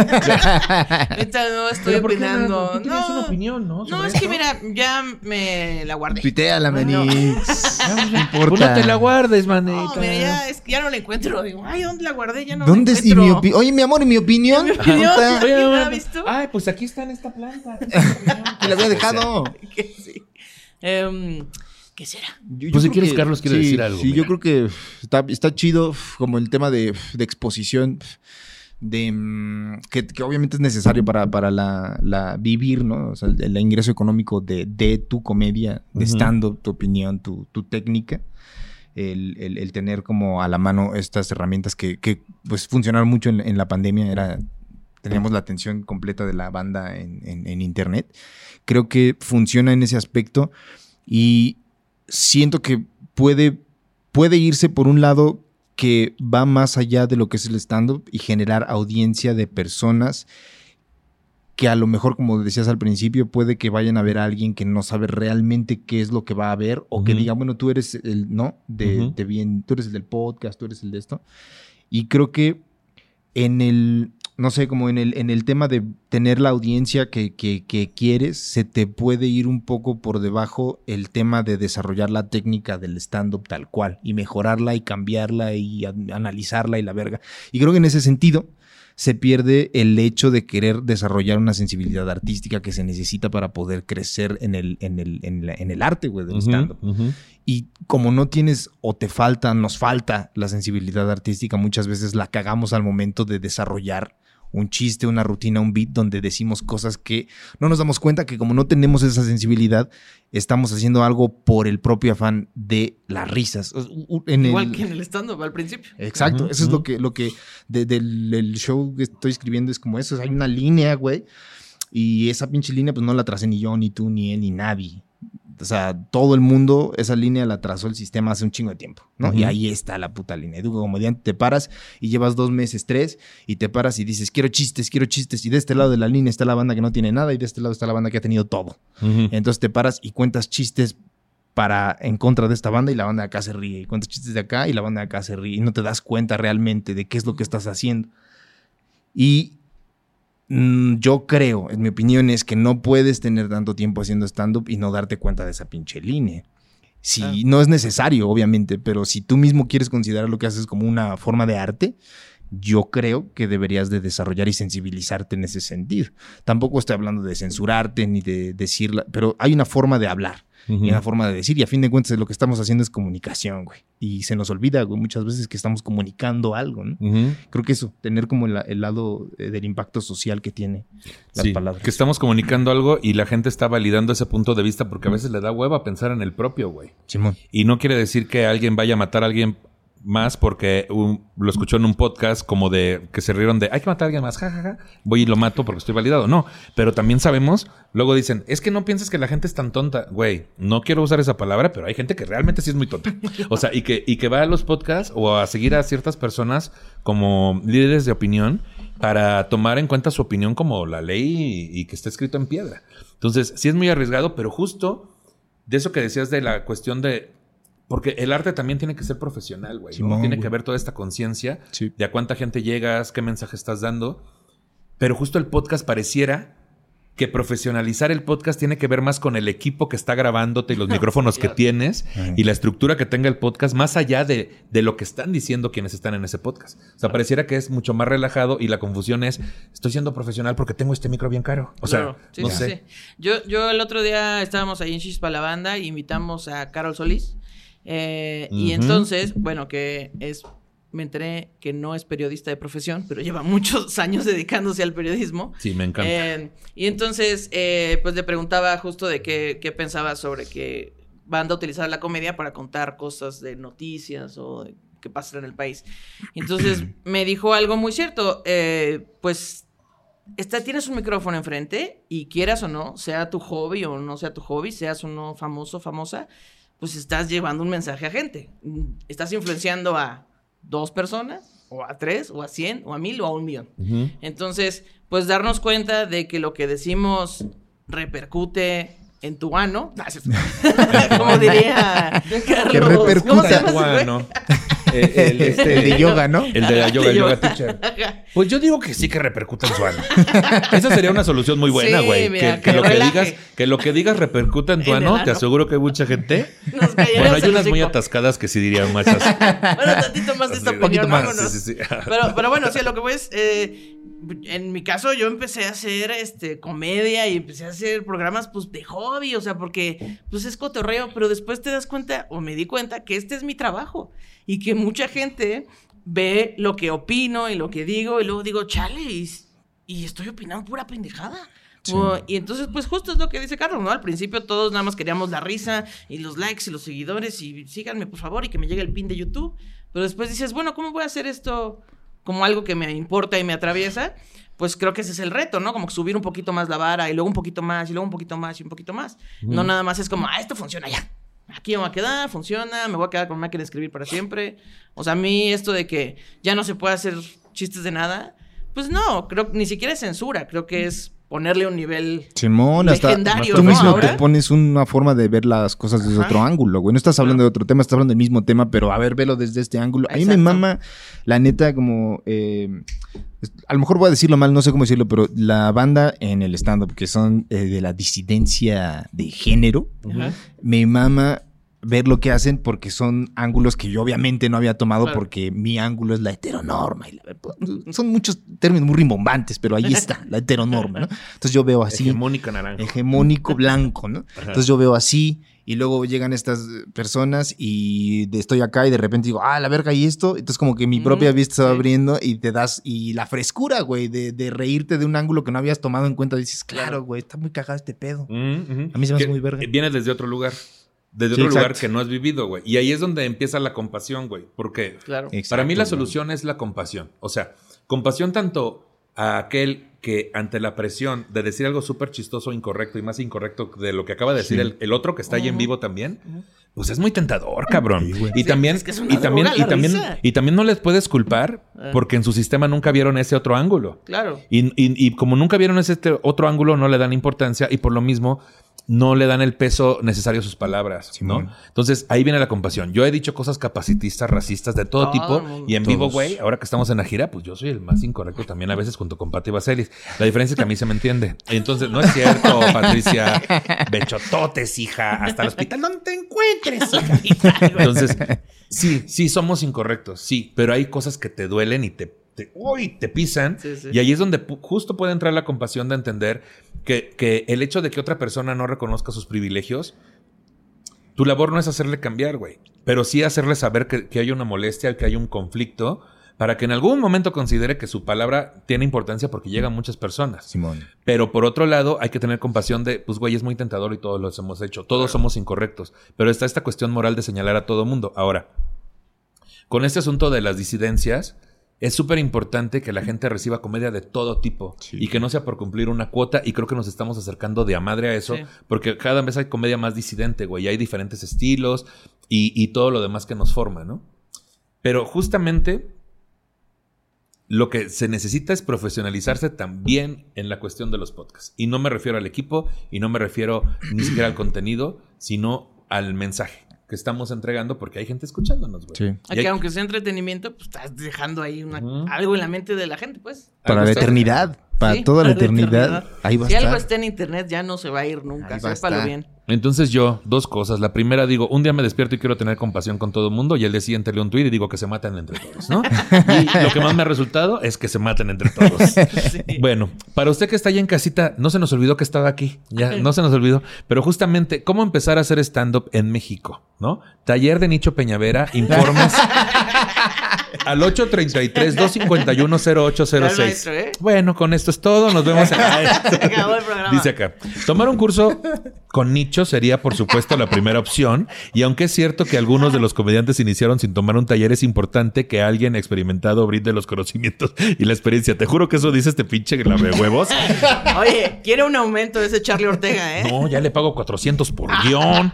Ahorita no estoy Pero ¿por qué no? opinando. No, una opinión, ¿no? No, es que mira, ya me la guardé. Tuitea la Bueno. Manix. No importa. Pues no te la guardes, manita. No, mira, ya, es que ya no la encuentro. Digo, ay, ¿dónde la guardé? Ya no ¿Dónde la es y mi encuentro. opinión? Oye, mi amor, ¿y mi opinión? Mi opinión. ¿la mamá. visto? Ay, pues aquí está en esta planta. Que la había dejado. Que sí. Em, ¿Qué será? Yo- yo Pues si quieres, que- Carlos quiere sí, decir algo, Sí, mira. yo creo que está, está chido como el tema de, de exposición, de mm, que, que obviamente es necesario para, para la, la vivir, ¿no? O sea, el, el ingreso económico de, de tu comedia, de stand-up, tu opinión, tu, tu técnica. El, el- el tener como a la mano estas herramientas que, que, pues funcionaron mucho en, en la pandemia, era teníamos la atención completa de la banda en, en- en internet. Creo que funciona en ese aspecto y siento que puede, puede irse por un lado que va más allá de lo que es el stand-up y generar audiencia de personas que a lo mejor, como decías al principio, puede que vayan a ver a alguien que no sabe realmente qué es lo que va a ver o que diga, bueno, tú eres el, ¿no? De, de bien, tú eres el del podcast, tú eres el de esto. Y creo que en el, no sé, como en el, en el tema de tener la audiencia que, que, que quieres, se te puede ir un poco por debajo el tema de desarrollar la técnica del stand-up tal cual y mejorarla y cambiarla y an- analizarla y la verga. Y creo que en ese sentido se pierde el hecho de querer desarrollar una sensibilidad artística que se necesita para poder crecer en el, en el, en la- en el arte, güey, del stand-up. Y como no tienes o te falta, nos falta la sensibilidad artística, muchas veces la cagamos al momento de desarrollar un chiste, una rutina, un beat donde decimos cosas que no nos damos cuenta que como no tenemos esa sensibilidad, estamos haciendo algo por el propio afán de las risas. En Igual el- que en el stand-up al principio. Exacto, eso es lo que, lo que de- del el show que estoy escribiendo es como eso, hay una línea, güey, y esa pinche línea pues no la tracé ni yo, ni tú, ni él, ni nadie. O sea, todo el mundo, esa línea la trazó el sistema hace un chingo de tiempo, ¿no? Y ahí está la puta línea. Y tú como comediante te paras y llevas dos meses, tres, y te paras y dices, quiero chistes, quiero chistes. Y de este lado de la línea está la banda que no tiene nada y de este lado está la banda que ha tenido todo. Entonces te paras y cuentas chistes para en contra de esta banda y la banda de acá se ríe. Y cuentas chistes de acá y la banda de acá se ríe. Y no te das cuenta realmente de qué es lo que estás haciendo. Y yo creo, en mi opinión, es que no puedes tener tanto tiempo haciendo stand-up y no darte cuenta de esa pinche línea. Si Ah. no es necesario, obviamente, pero si tú mismo quieres considerar lo que haces como una forma de arte, yo creo que deberías de desarrollar y sensibilizarte en ese sentido. Tampoco estoy hablando de censurarte ni de decirla, pero hay una forma de hablar y una forma de decir y a fin de cuentas lo que estamos haciendo es comunicación, güey. Y se nos olvida, güey, muchas veces que estamos comunicando algo, ¿no? Creo que eso, tener como el, el lado eh, del impacto social que tiene las Sí, palabras. que estamos comunicando algo y la gente está validando ese punto de vista porque a veces le da hueva pensar en el propio, güey. Simón. Y no quiere decir que alguien vaya a matar a alguien más porque lo escuchó en un podcast como de que se rieron de hay que matar a alguien más, jajaja. Voy y lo mato porque estoy validado. No, pero también sabemos, luego dicen, es que no piensas que la gente es tan tonta. Güey, no quiero usar esa palabra, pero hay gente que realmente sí es muy tonta. O sea, y que, y que va a los podcasts o a seguir a ciertas personas como líderes de opinión para tomar en cuenta su opinión como la ley y, y que está escrito en piedra. Entonces, sí es muy arriesgado, pero justo de eso que decías de la cuestión de porque el arte también tiene que ser profesional, güey. ¿no? Tiene güey. que haber toda esta conciencia Sí. de a cuánta gente llegas, qué mensaje estás dando. Pero justo el podcast pareciera que profesionalizar el podcast tiene que ver más con el equipo que está grabándote y los micrófonos que tienes Ajá. y la estructura que tenga el podcast, más allá de, de lo que están diciendo quienes están en ese podcast. O sea, pareciera que es mucho más relajado y la confusión es, estoy siendo profesional porque tengo este micro bien caro. O sea, Claro. Sí, no sí, sé. sí. Yo, yo el otro día estábamos ahí en Chispa la banda y invitamos a Carol Solís. Eh, Y Ujú. entonces, bueno, que es. Me enteré que no es periodista de profesión, pero lleva muchos años dedicándose al periodismo. Sí, me encanta. Eh, y entonces, eh, pues le preguntaba justo de qué, qué pensaba sobre que banda a utilizar la comedia para contar cosas de noticias o de qué pasa en el país. Y entonces me dijo algo muy cierto. eh, pues está, tienes un micrófono enfrente y quieras o no, sea tu hobby o no sea tu hobby, seas uno famoso, famosa, pues estás llevando un mensaje a gente. Estás influenciando a dos personas, o a tres, o a cien, o a mil, o a un millón. Entonces, pues darnos cuenta de que lo que decimos repercute en tu ano. Cierto. Como diría Carlos. Que repercuta. ¿Cómo se llama ese güey? Bueno, eh, el, este, El de yoga, ¿no? El de la yoga, el yoga teacher. Pues yo digo que sí que repercuta en su ano. Esa sería una solución muy buena, Sí, güey. mira, que, lo que digas, que lo que digas repercuta en tu ano, te aseguro que hay mucha gente. Nos Bueno, hay unas muy atascadas que sí dirían machas. Bueno, tantito más de esta opinión, más, vámonos. sí, sí, sí. Pero, pero bueno, sí, lo que voy es, eh, en mi caso yo empecé a hacer este comedia y empecé a hacer programas pues de hobby, o sea, porque pues es cotorreo, pero después te das cuenta o me di cuenta que este es mi trabajo y que mucha gente ve lo que opino y lo que digo y luego digo, chale, y, y estoy opinando pura pendejada. O- y entonces, pues justo es lo que dice Carlos, ¿no? Al principio todos nada más queríamos la risa y los likes y los seguidores y síganme por favor y que me llegue el pin de YouTube. Pero después dices, bueno, ¿cómo voy a hacer esto como algo que me importa y me atraviesa? Pues creo que ese es el reto, ¿no? Como subir un poquito más la vara y luego un poquito más y luego un poquito más y un poquito más. No nada más es como, ah, esto funciona ya. Aquí me voy a quedar, funciona, me voy a quedar con máquina de escribir para siempre. O sea, a mí esto de que ya no se puede hacer chistes de nada, pues no, creo que ni siquiera es censura, creo que es ponerle un nivel Simón, hasta legendario, tú ¿no? mismo Ahora. te pones una forma de ver las cosas desde Ajá. otro ángulo, güey. No estás hablando de otro tema, estás hablando del mismo tema, pero a ver, velo desde este ángulo. A mí me mama, la neta, como... eh, a lo mejor voy a decirlo mal, no sé cómo decirlo, pero la banda en el stand-up, que son eh, de la disidencia de género, Ajá. me mama ver lo que hacen porque son ángulos que yo obviamente no había tomado Claro. porque mi ángulo es la heteronorma. Y la- son muchos términos muy rimbombantes, pero ahí está, la heteronorma, ¿no? Entonces yo veo así Hegemónica naranja. hegemónico blanco, ¿no? Entonces yo veo así y luego llegan estas personas y de- estoy acá y de repente digo, ah, la verga y esto. Entonces como que mi propia vista se va sí. abriendo y te das, y la frescura, güey, de, de reírte de un ángulo que no habías tomado en cuenta. Dices, claro, güey, está muy cagado este pedo. Mm, A mí se me hace muy verga. Viene desde otro lugar. Desde Sí, otro lugar que no has vivido, güey. Y ahí es donde empieza la compasión, güey. Porque Claro. para mí la güey. solución es la compasión. O sea, compasión tanto a aquel que ante la presión de decir algo súper chistoso, incorrecto y más incorrecto de lo que acaba de decir Sí. el, el otro que está ahí en vivo también, pues es muy tentador, cabrón. Sí, y Sí, también, es que es una y también, y también, risa. y también no les puedes culpar Ah. porque en su sistema nunca vieron ese otro ángulo. Claro. Y, y- y como nunca vieron ese este otro ángulo, no le dan importancia y por lo mismo no le dan el peso necesario a sus palabras. ¿no? Entonces ahí viene la compasión. Yo he dicho cosas capacitistas, racistas, de todo tipo y en vivo, güey, ahora que estamos en la gira, pues yo soy el más incorrecto también a veces junto con Pati Vaselis. La diferencia es que a mí se me entiende. Entonces, no es cierto, Patricia. Bechototes, hija. Hasta el hospital donde te encuentres, hija. Entonces, sí, sí, somos incorrectos, sí, pero hay cosas que te duelen y te, te, uy, te pisan. Sí, sí. Y ahí es donde justo puede entrar la compasión de entender que, que el hecho de que otra persona no reconozca sus privilegios, tu labor no es hacerle cambiar, güey, pero sí hacerle saber que, que hay una molestia, que hay un conflicto, para que en algún momento considere que su palabra tiene importancia porque llega a muchas personas. Simón. Pero por otro lado, hay que tener compasión de, pues, güey, es muy tentador y todos los hemos hecho. Todos somos incorrectos. Pero está esta cuestión moral de señalar a todo mundo. Ahora, con este asunto de las disidencias, es súper importante que la gente reciba comedia de todo tipo Sí. y que no sea por cumplir una cuota. Y creo que nos estamos acercando de a madre a eso, Sí. porque cada vez hay comedia más disidente, güey. y Hay diferentes estilos y, y todo lo demás que nos forma, ¿no? Pero justamente lo que se necesita es profesionalizarse también en la cuestión de los podcasts. Y no me refiero al equipo y no me refiero ni siquiera al contenido, sino al mensaje que estamos entregando porque hay gente escuchándonos, güey. Sí. Y Aquí, hay- aunque sea entretenimiento, pues estás dejando ahí una- algo en la mente de la gente, pues. Para la eternidad. Para Sí, toda la para eternidad. Ahí va a Si algo estar. está en internet, ya no se va a ir nunca. Ahí Sépalo estar. bien. Entonces yo, dos cosas. La primera digo, un día me despierto y quiero tener compasión con todo el mundo y el día siguiente leo un tweet y digo que se maten entre todos, ¿no? y lo que más me ha resultado es que se maten entre todos. Sí. Bueno, para usted que está ahí en casita, no se nos olvidó que estaba aquí. Ya, no se nos olvidó. Pero justamente, ¿cómo empezar a hacer stand-up en México? ¿No? Taller de Nicho Peñavera, informes al 833-251-0806. Al maestro, ¿eh? Bueno, con esto es todo. Nos vemos en... Acabó el programa. Dice acá, tomar un curso con nicho sería por supuesto la primera opción y aunque es cierto que algunos de los comediantes iniciaron sin tomar un taller, es importante que alguien experimentado brinde los conocimientos y la experiencia. Te juro que eso dice este pinche de huevos. Oye, quiere un aumento ese Charlie Ortega, ¿eh? No, ya le pago 400 por guion.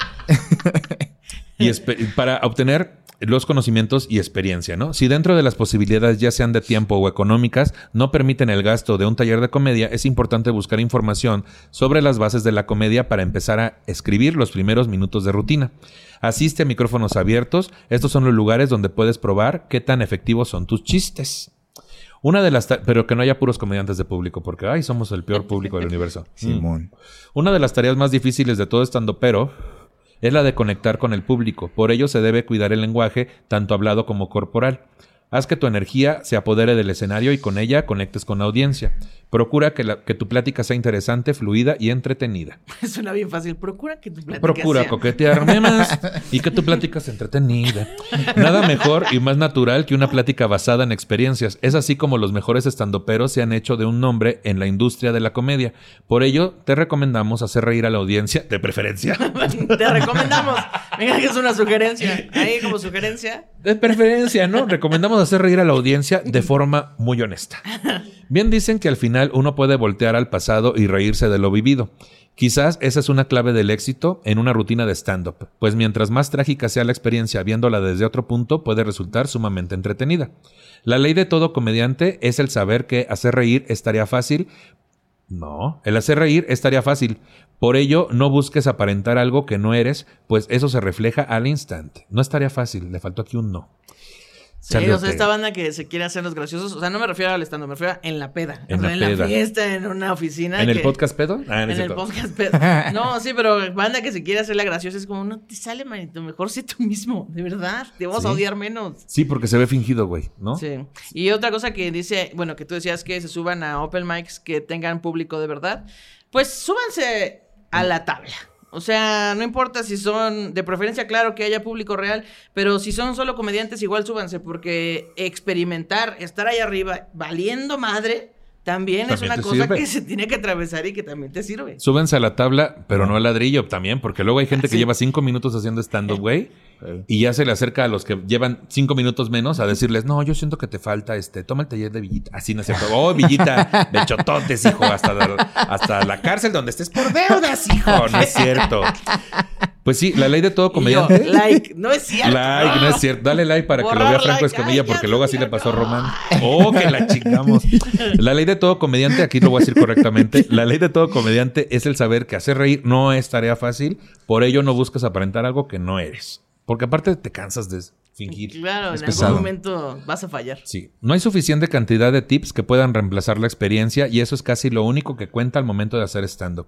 Y para obtener los conocimientos y experiencia, ¿no? Si dentro de las posibilidades, ya sean de tiempo o económicas, no permiten el gasto de un taller de comedia, es importante buscar información sobre las bases de la comedia para empezar a escribir los primeros minutos de rutina. Asiste a micrófonos abiertos. Estos son los lugares donde puedes probar qué tan efectivos son tus chistes. Una de las... Pero que no haya puros comediantes de público, porque, ay, somos el peor público del universo. Simón. Una de las tareas más difíciles de todo estando pero es la de conectar con el público. Por ello se debe cuidar el lenguaje, tanto hablado como corporal. Haz que tu energía se apodere del escenario y con ella conectes con la audiencia. Procura que, la- que tu plática sea interesante, fluida y entretenida. Suena bien fácil. Procura que tu plática Procura sea- coquetearme más y que tu plática sea entretenida. Nada mejor y más natural que una plática basada en experiencias. Es así como los mejores estandoperos se han hecho de un nombre en la industria de la comedia. Por ello, te recomendamos hacer reír a la audiencia, de preferencia. Te recomendamos. Venga, que es una sugerencia. Ahí como sugerencia. De preferencia, ¿no? Recomendamos hacer reír a la audiencia de forma muy honesta. Bien dicen que al final uno puede voltear al pasado y reírse de lo vivido. Quizás esa es una clave del éxito en una rutina de stand-up, pues mientras más trágica sea la experiencia viéndola desde otro punto, puede resultar sumamente entretenida. La ley de todo comediante es el saber que hacer reír es tarea fácil, No, el hacer reír es tarea fácil. Por ello, no busques aparentar algo que no eres, pues eso se refleja al instante. No es tarea fácil, le faltó aquí un no. Sí, o sea, esta banda que se quiere hacer los graciosos, o sea, no me refiero al estando, me refiero a en la peda. En o sea, la en peda. la fiesta, en una oficina. ¿En el podcast pedo? Ah, En el podcast peda. No, sí, pero banda que se quiere hacer la graciosa es como, no te sale, manito, mejor sé tú mismo, de verdad, te vamos a odiar menos. Sí, porque se ve fingido, güey, ¿no? Sí. Y otra cosa que dice, bueno, que tú decías que se suban a open mics que tengan público de verdad, pues súbanse a la tabla. O sea, no importa si son, de preferencia, claro que haya público real, pero si son solo comediantes, igual súbanse, porque experimentar, estar ahí arriba, valiendo madre, también, es una cosa sirve. que se tiene que atravesar y que también te sirve. Súbense a la tabla, pero no al ladrillo también, porque luego hay gente que Sí. lleva cinco minutos haciendo stand-up, güey, y ya se le acerca a los que llevan cinco minutos menos a decirles, no, yo siento que te falta este, toma el taller de Villita. Así no es cierto. Oh, Villita, de chototes, hijo, hasta la, hasta la cárcel donde estés por deudas, hijo. No es cierto. Pues sí, la ley de todo Y yo, comediante. like, no es cierto. Like, no es cierto. Dale like para que lo vea Franco like. Escamilla, Ay, porque luego no así le pasó a. Román. Oh, que la chingamos. La ley de todo comediante, aquí lo voy a decir correctamente. La ley de todo comediante es el saber que hacer reír no es tarea fácil. Por ello, no busques aparentar algo que no eres. Porque aparte te cansas de fingir. Claro, Es en pesado. algún momento vas a fallar. Sí, no hay suficiente cantidad de tips que puedan reemplazar la experiencia y eso es casi lo único que cuenta al momento de hacer stand-up.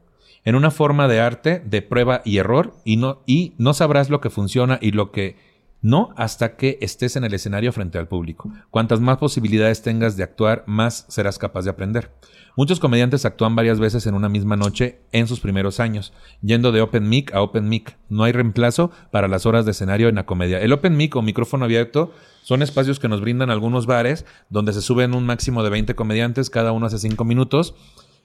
En una forma de arte, de prueba y error, y no, y no sabrás lo que funciona y lo que no hasta que estés en el escenario frente al público. Cuantas más posibilidades tengas de actuar, más serás capaz de aprender. Muchos comediantes actúan varias veces en una misma noche en sus primeros años, yendo de open mic a open mic. No hay reemplazo para las horas de escenario en la comedia. El open mic o micrófono abierto son espacios que nos brindan algunos bares donde se suben un máximo de 20 comediantes, cada uno hace 5 minutos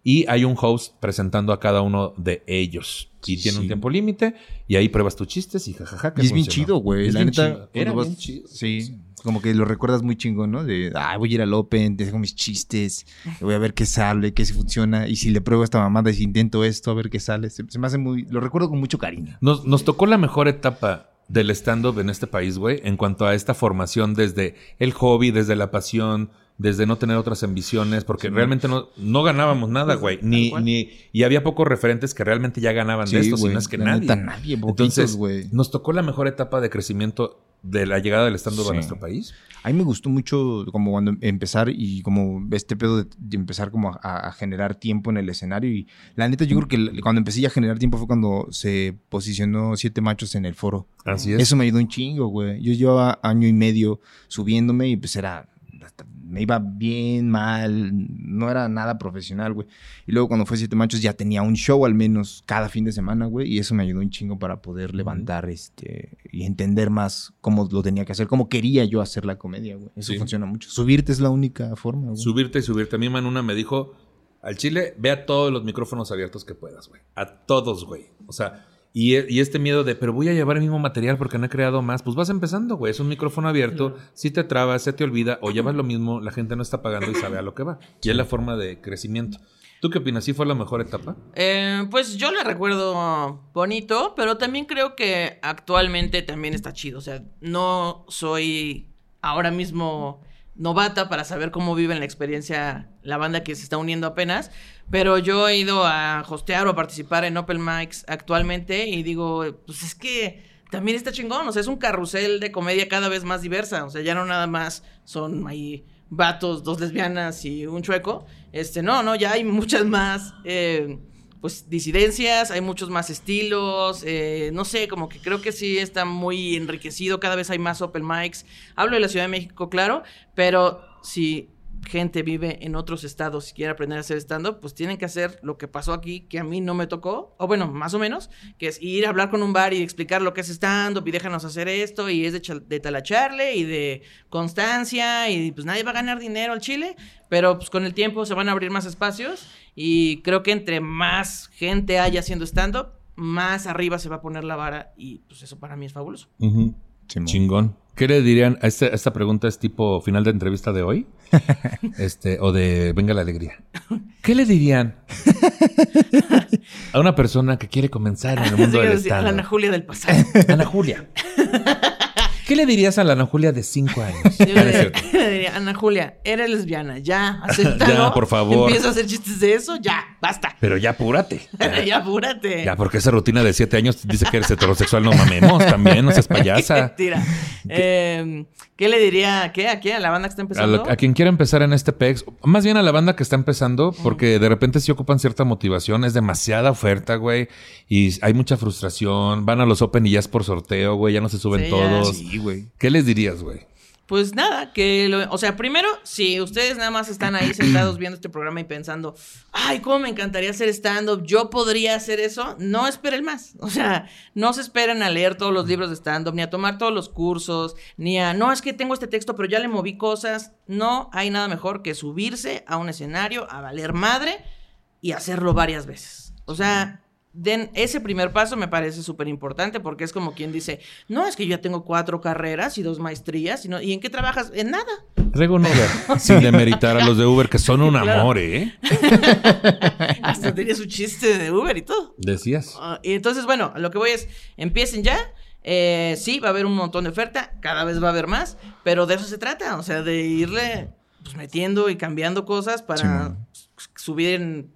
y hay un host presentando a cada uno de ellos. Y tiene un tiempo límite y ahí pruebas tus chistes y jajaja. que Y es bien chido, güey. La neta. Era vas- bien chido. Sí, como que lo recuerdas muy chingón, ¿no? De, ah, voy a ir al Open, dejo mis chistes, voy a ver qué sale, qué si funciona. Y si le pruebo a esta mamada y si intento esto, a ver qué sale. Se, se me hace muy. Lo recuerdo con mucho cariño. Nos, nos tocó la mejor etapa del stand-up en este país, güey, en cuanto a esta formación desde el hobby, desde la pasión, desde no tener otras ambiciones, porque realmente no, no ganábamos nada, güey. Ni, ni, y había pocos referentes que realmente ya ganaban de esto, si güey, no es que nadie. neta, nadie, poquitos, Entonces, güey. nos tocó la mejor etapa de crecimiento de la llegada del stand-up a Sí. nuestro país. A mí me gustó mucho como cuando empezar y como este pedo de, empezar como a, a generar tiempo en el escenario y la neta yo creo que cuando empecé a generar tiempo fue cuando se posicionó Siete Machos en el foro. Así es. Eso me ayudó un chingo, güey. Yo llevaba año y medio subiéndome y pues era... Me iba bien, mal, no era nada profesional, güey. Y luego cuando fue Siete Machos ya tenía un show al menos cada fin de semana, güey. Y eso me ayudó un chingo para poder levantar este y entender más cómo lo tenía que hacer, cómo quería yo hacer la comedia, güey. Eso Sí. funciona mucho. Subirte es la única forma, güey. Subirte y subirte. A mí Manuna me dijo, al chile, ve a todos los micrófonos abiertos que puedas, güey. A todos, güey. O sea, y, e- y este miedo de, pero voy a llevar el mismo material porque no he creado más. Pues vas empezando, güey. Es un micrófono abierto. Si te trabas, se te olvida, o llevas lo mismo, la gente no está pagando y sabe a lo que va. Y es la forma de crecimiento. ¿Tú qué opinas? ¿Sí fue la mejor etapa? Eh, pues yo le recuerdo bonito, pero también creo que actualmente también está chido. O sea, no soy ahora mismo novata para saber cómo viven la experiencia la banda que se está uniendo apenas, pero yo he ido a hostear o a participar en Open Mics actualmente y digo, pues es que también está chingón, o sea, es un carrusel de comedia cada vez más diversa, o sea, ya no nada más son ahí vatos, dos lesbianas y un chueco, este, no, no, ya hay muchas más, eh, pues, disidencias, hay muchos más estilos, eh, no sé, como que creo que sí está muy enriquecido, cada vez hay más open mics, hablo de la Ciudad de México, claro, pero si gente vive en otros estados y quiere aprender a hacer stand-up, pues tienen que hacer lo que pasó aquí, que a mí no me tocó, o bueno, más o menos, que es ir a hablar con un bar y explicar lo que es stand-up y déjanos hacer esto, y es de, de talacharle y de constancia, y pues nadie va a ganar dinero al chile, pero pues con el tiempo se van a abrir más espacios, y creo que entre más gente haya haciendo stand-up, más arriba se va a poner la vara, y pues eso para mí es fabuloso. Chingón. ¿Qué le dirían? A este- esta pregunta es tipo final de entrevista de hoy. este, o de Venga la Alegría. ¿Qué le dirían a una persona que quiere comenzar en el mundo del Así que, Ana Julia del pasado. Ana Julia. ¿Qué le dirías a la Ana Julia de 5 años? Yo Ah, le, le diría, Ana Julia, eres lesbiana, ya, acéptalo. Ya, por favor. Empieza a hacer chistes de eso, ya, basta. Pero ya apúrate. ya, apúrate. Ya, porque esa rutina de 7 años dice que eres heterosexual, no mamemos también, no seas payasa. Mentira. Eh, ¿Qué le diría? ¿Qué? ¿A qué? ¿A la banda que está A, empezando? a quien quiera empezar en este PEX, más bien a la banda que está empezando, porque de repente sí ocupan cierta motivación, es demasiada oferta, güey, y hay mucha frustración, van a los Open y ya es por sorteo, güey, ya no se suben Sí, ya. todos. Sí, güey. ¿Qué les dirías, güey? Pues nada, que lo, o sea, primero, si ustedes nada más están ahí sentados viendo este programa y pensando, ay, cómo me encantaría hacer stand-up, yo podría hacer eso, no esperen más. O sea, no se esperen a leer todos los libros de stand-up, ni a tomar todos los cursos, ni a, no, es que tengo este texto, pero ya le moví cosas. No hay nada mejor que subirse a un escenario, a valer madre y hacerlo varias veces. O sea, den ese primer paso me parece súper importante porque es como quien dice, no, es que yo ya tengo cuatro carreras y dos maestrías, y, no- ¿y en qué trabajas? En nada. Traigo un Uber, sin demeritar a los de Uber, que son un Claro. amor, ¿eh? Hasta tenía su chiste de Uber y todo. Decías. Ah, y entonces, bueno, lo que voy es, empiecen ya. Eh, sí, va a haber un montón de oferta, cada vez va a haber más, pero de eso se trata, o sea, de irle pues, metiendo y cambiando cosas para Sí, subir en,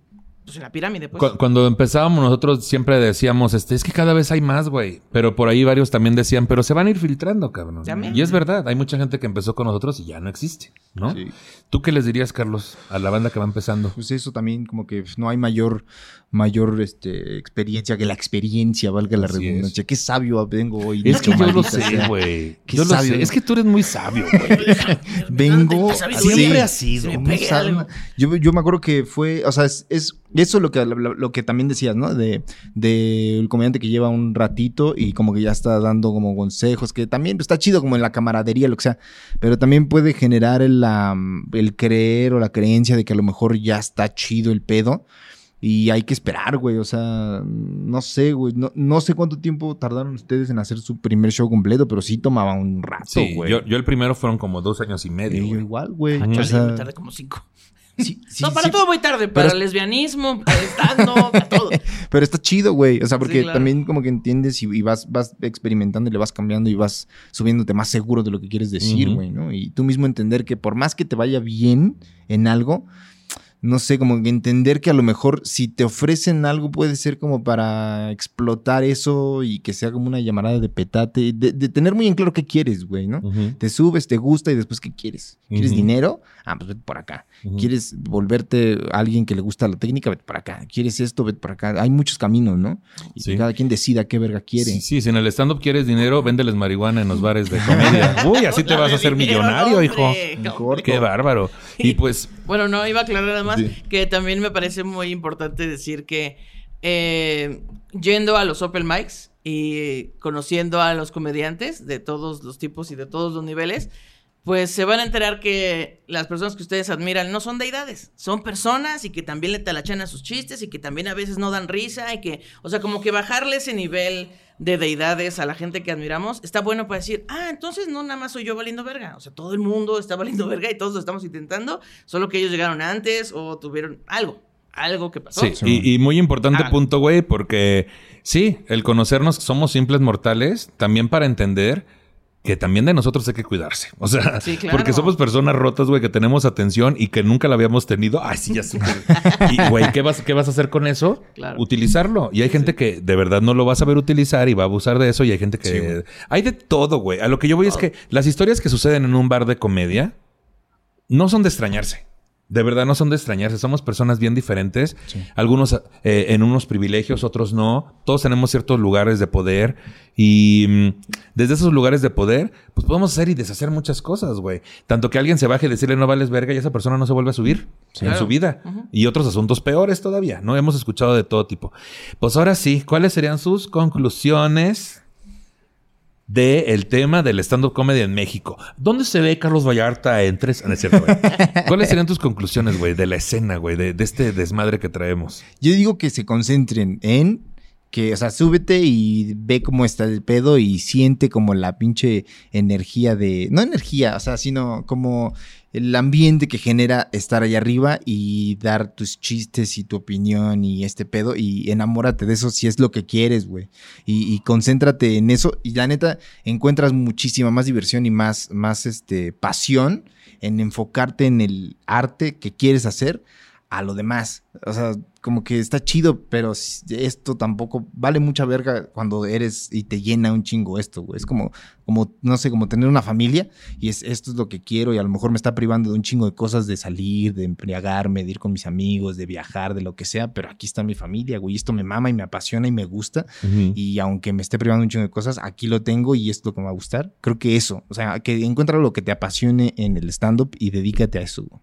pues, en la pirámide. Pues. Cu- Cuando empezábamos nosotros siempre decíamos, este, es que cada vez hay más, güey. Pero por ahí varios también decían, pero se van a ir filtrando, cabrón. También. Y es verdad, hay mucha gente que empezó con nosotros y ya no existe, ¿no? Sí. ¿Tú qué les dirías, Carlos, a la banda que va empezando? Pues eso también como que no hay mayor, mayor este, experiencia que la experiencia, valga la Así redundancia. Qué sabio vengo hoy. Es que yo lo sé, güey. Qué Yo lo sabio. sé. Es que tú eres muy sabio, güey. Vengo Sabiduría. Siempre sí, ha sido. Yo, yo me acuerdo que fue, o sea, es, es eso lo que, lo, lo que también decías, ¿no? De, de el comediante que lleva un ratito y como que ya está dando como consejos, que también está chido como en la camaradería, lo que sea, pero también puede generar el, la, el creer o la creencia de que a lo mejor ya está chido el pedo. Y hay que esperar, güey. O sea, no sé, güey. No, no sé cuánto tiempo tardaron ustedes en hacer su primer show completo, pero sí tomaba un rato, Sí, güey. yo, yo el primero fueron como dos años y medio. Y yo güey. igual, güey. Ah, O sea, me tardé como cinco. Sí, sí, no, para sí. todo voy tarde, para el lesbianismo, para el stand para todo. Pero está chido, güey. O sea, porque Sí, claro. también como que entiendes y, y vas, vas experimentando y le vas cambiando y vas subiéndote más seguro de lo que quieres decir, güey, ¿no? Y tú mismo entender que por más que te vaya bien en algo, no sé, como que entender que a lo mejor si te ofrecen algo puede ser como para explotar eso y que sea como una llamada de petate, de, de tener muy en claro qué quieres, güey, ¿no? Te subes, te gusta y después ¿qué quieres? ¿Quieres Ujú. dinero? Ah, pues vete por acá. ¿Quieres volverte alguien que le gusta la técnica? Vete por acá. ¿Quieres esto? Vete por acá. Hay muchos caminos, ¿no? Y Sí. cada quien decida qué verga quiere. Sí, sí, si en el stand-up quieres dinero, véndeles marihuana en los bares de comedia. Uy, así te vas a hacer millonario, hombre, hijo. Mejor. Qué bárbaro. Y pues, Bueno, no, iba a aclarar nada más Sí. que también me parece muy importante decir que eh, yendo a los open mics y conociendo a los comediantes de todos los tipos y de todos los niveles, pues se van a enterar que las personas que ustedes admiran no son deidades, son personas y que también le talachan a sus chistes y que también a veces no dan risa y que, o sea, como que bajarle ese nivel de deidades a la gente que admiramos está bueno para decir, ah, entonces no nada más soy yo valiendo verga, o sea, todo el mundo está valiendo verga y todos lo estamos intentando, solo que ellos llegaron antes o tuvieron algo, algo que pasó. sí, y, y muy importante Ah. punto, güey, porque sí, el conocernos que somos simples mortales, también para entender que también de nosotros hay que cuidarse. O sea, Sí, claro. porque somos personas rotas, güey, que tenemos atención y que nunca la habíamos tenido. Ay, sí, ya sé. y, güey, ¿qué vas, ¿qué vas a hacer con eso? Claro. Utilizarlo. Y hay gente que de verdad no lo va a saber utilizar y va a abusar de eso. Y hay gente que... Sí, hay de todo, güey. A lo que yo voy es que las historias que suceden en un bar de comedia no son de extrañarse. De verdad no son de extrañarse. Somos personas bien diferentes. Algunos eh, en unos privilegios, otros no. Todos tenemos ciertos lugares de poder. Y mm, desde esos lugares de poder, pues podemos hacer y deshacer muchas cosas, güey. Tanto que alguien se baje y decirle no vales verga y esa persona no se vuelve a subir en Claro. su vida. Y otros asuntos peores todavía, ¿no? Hemos escuchado de todo tipo. Pues ahora sí, ¿cuáles serían sus conclusiones? De el tema del stand-up comedy en México. ¿Dónde se ve Carlos Vallarta en tres? Ah, no es cierto, güey. ¿Cuáles serían tus conclusiones, güey, de la escena, güey, de, de este desmadre que traemos? Yo digo que se concentren en que, o sea, súbete y ve cómo está el pedo y siente como la pinche energía de, no energía, o sea, sino como el ambiente que genera estar ahí arriba y dar tus chistes y tu opinión y este pedo y enamórate de eso si es lo que quieres, güey. Y, y concéntrate en eso y la neta encuentras muchísima más diversión y más, más este, pasión en enfocarte en el arte que quieres hacer a lo demás. O sea, como que está chido, pero esto tampoco vale mucha verga cuando eres y te llena un chingo esto, güey. Es como, como, no sé, como tener una familia y es, esto es lo que quiero y a lo mejor me está privando de un chingo de cosas, de salir, de embriagarme, de ir con mis amigos, de viajar, de lo que sea, pero aquí está mi familia, güey. Esto me mama y me apasiona y me gusta. Y aunque me esté privando un chingo de cosas, aquí lo tengo y es lo que me va a gustar. Creo que eso, o sea, que encuentra lo que te apasione en el stand-up y dedícate a eso. güey.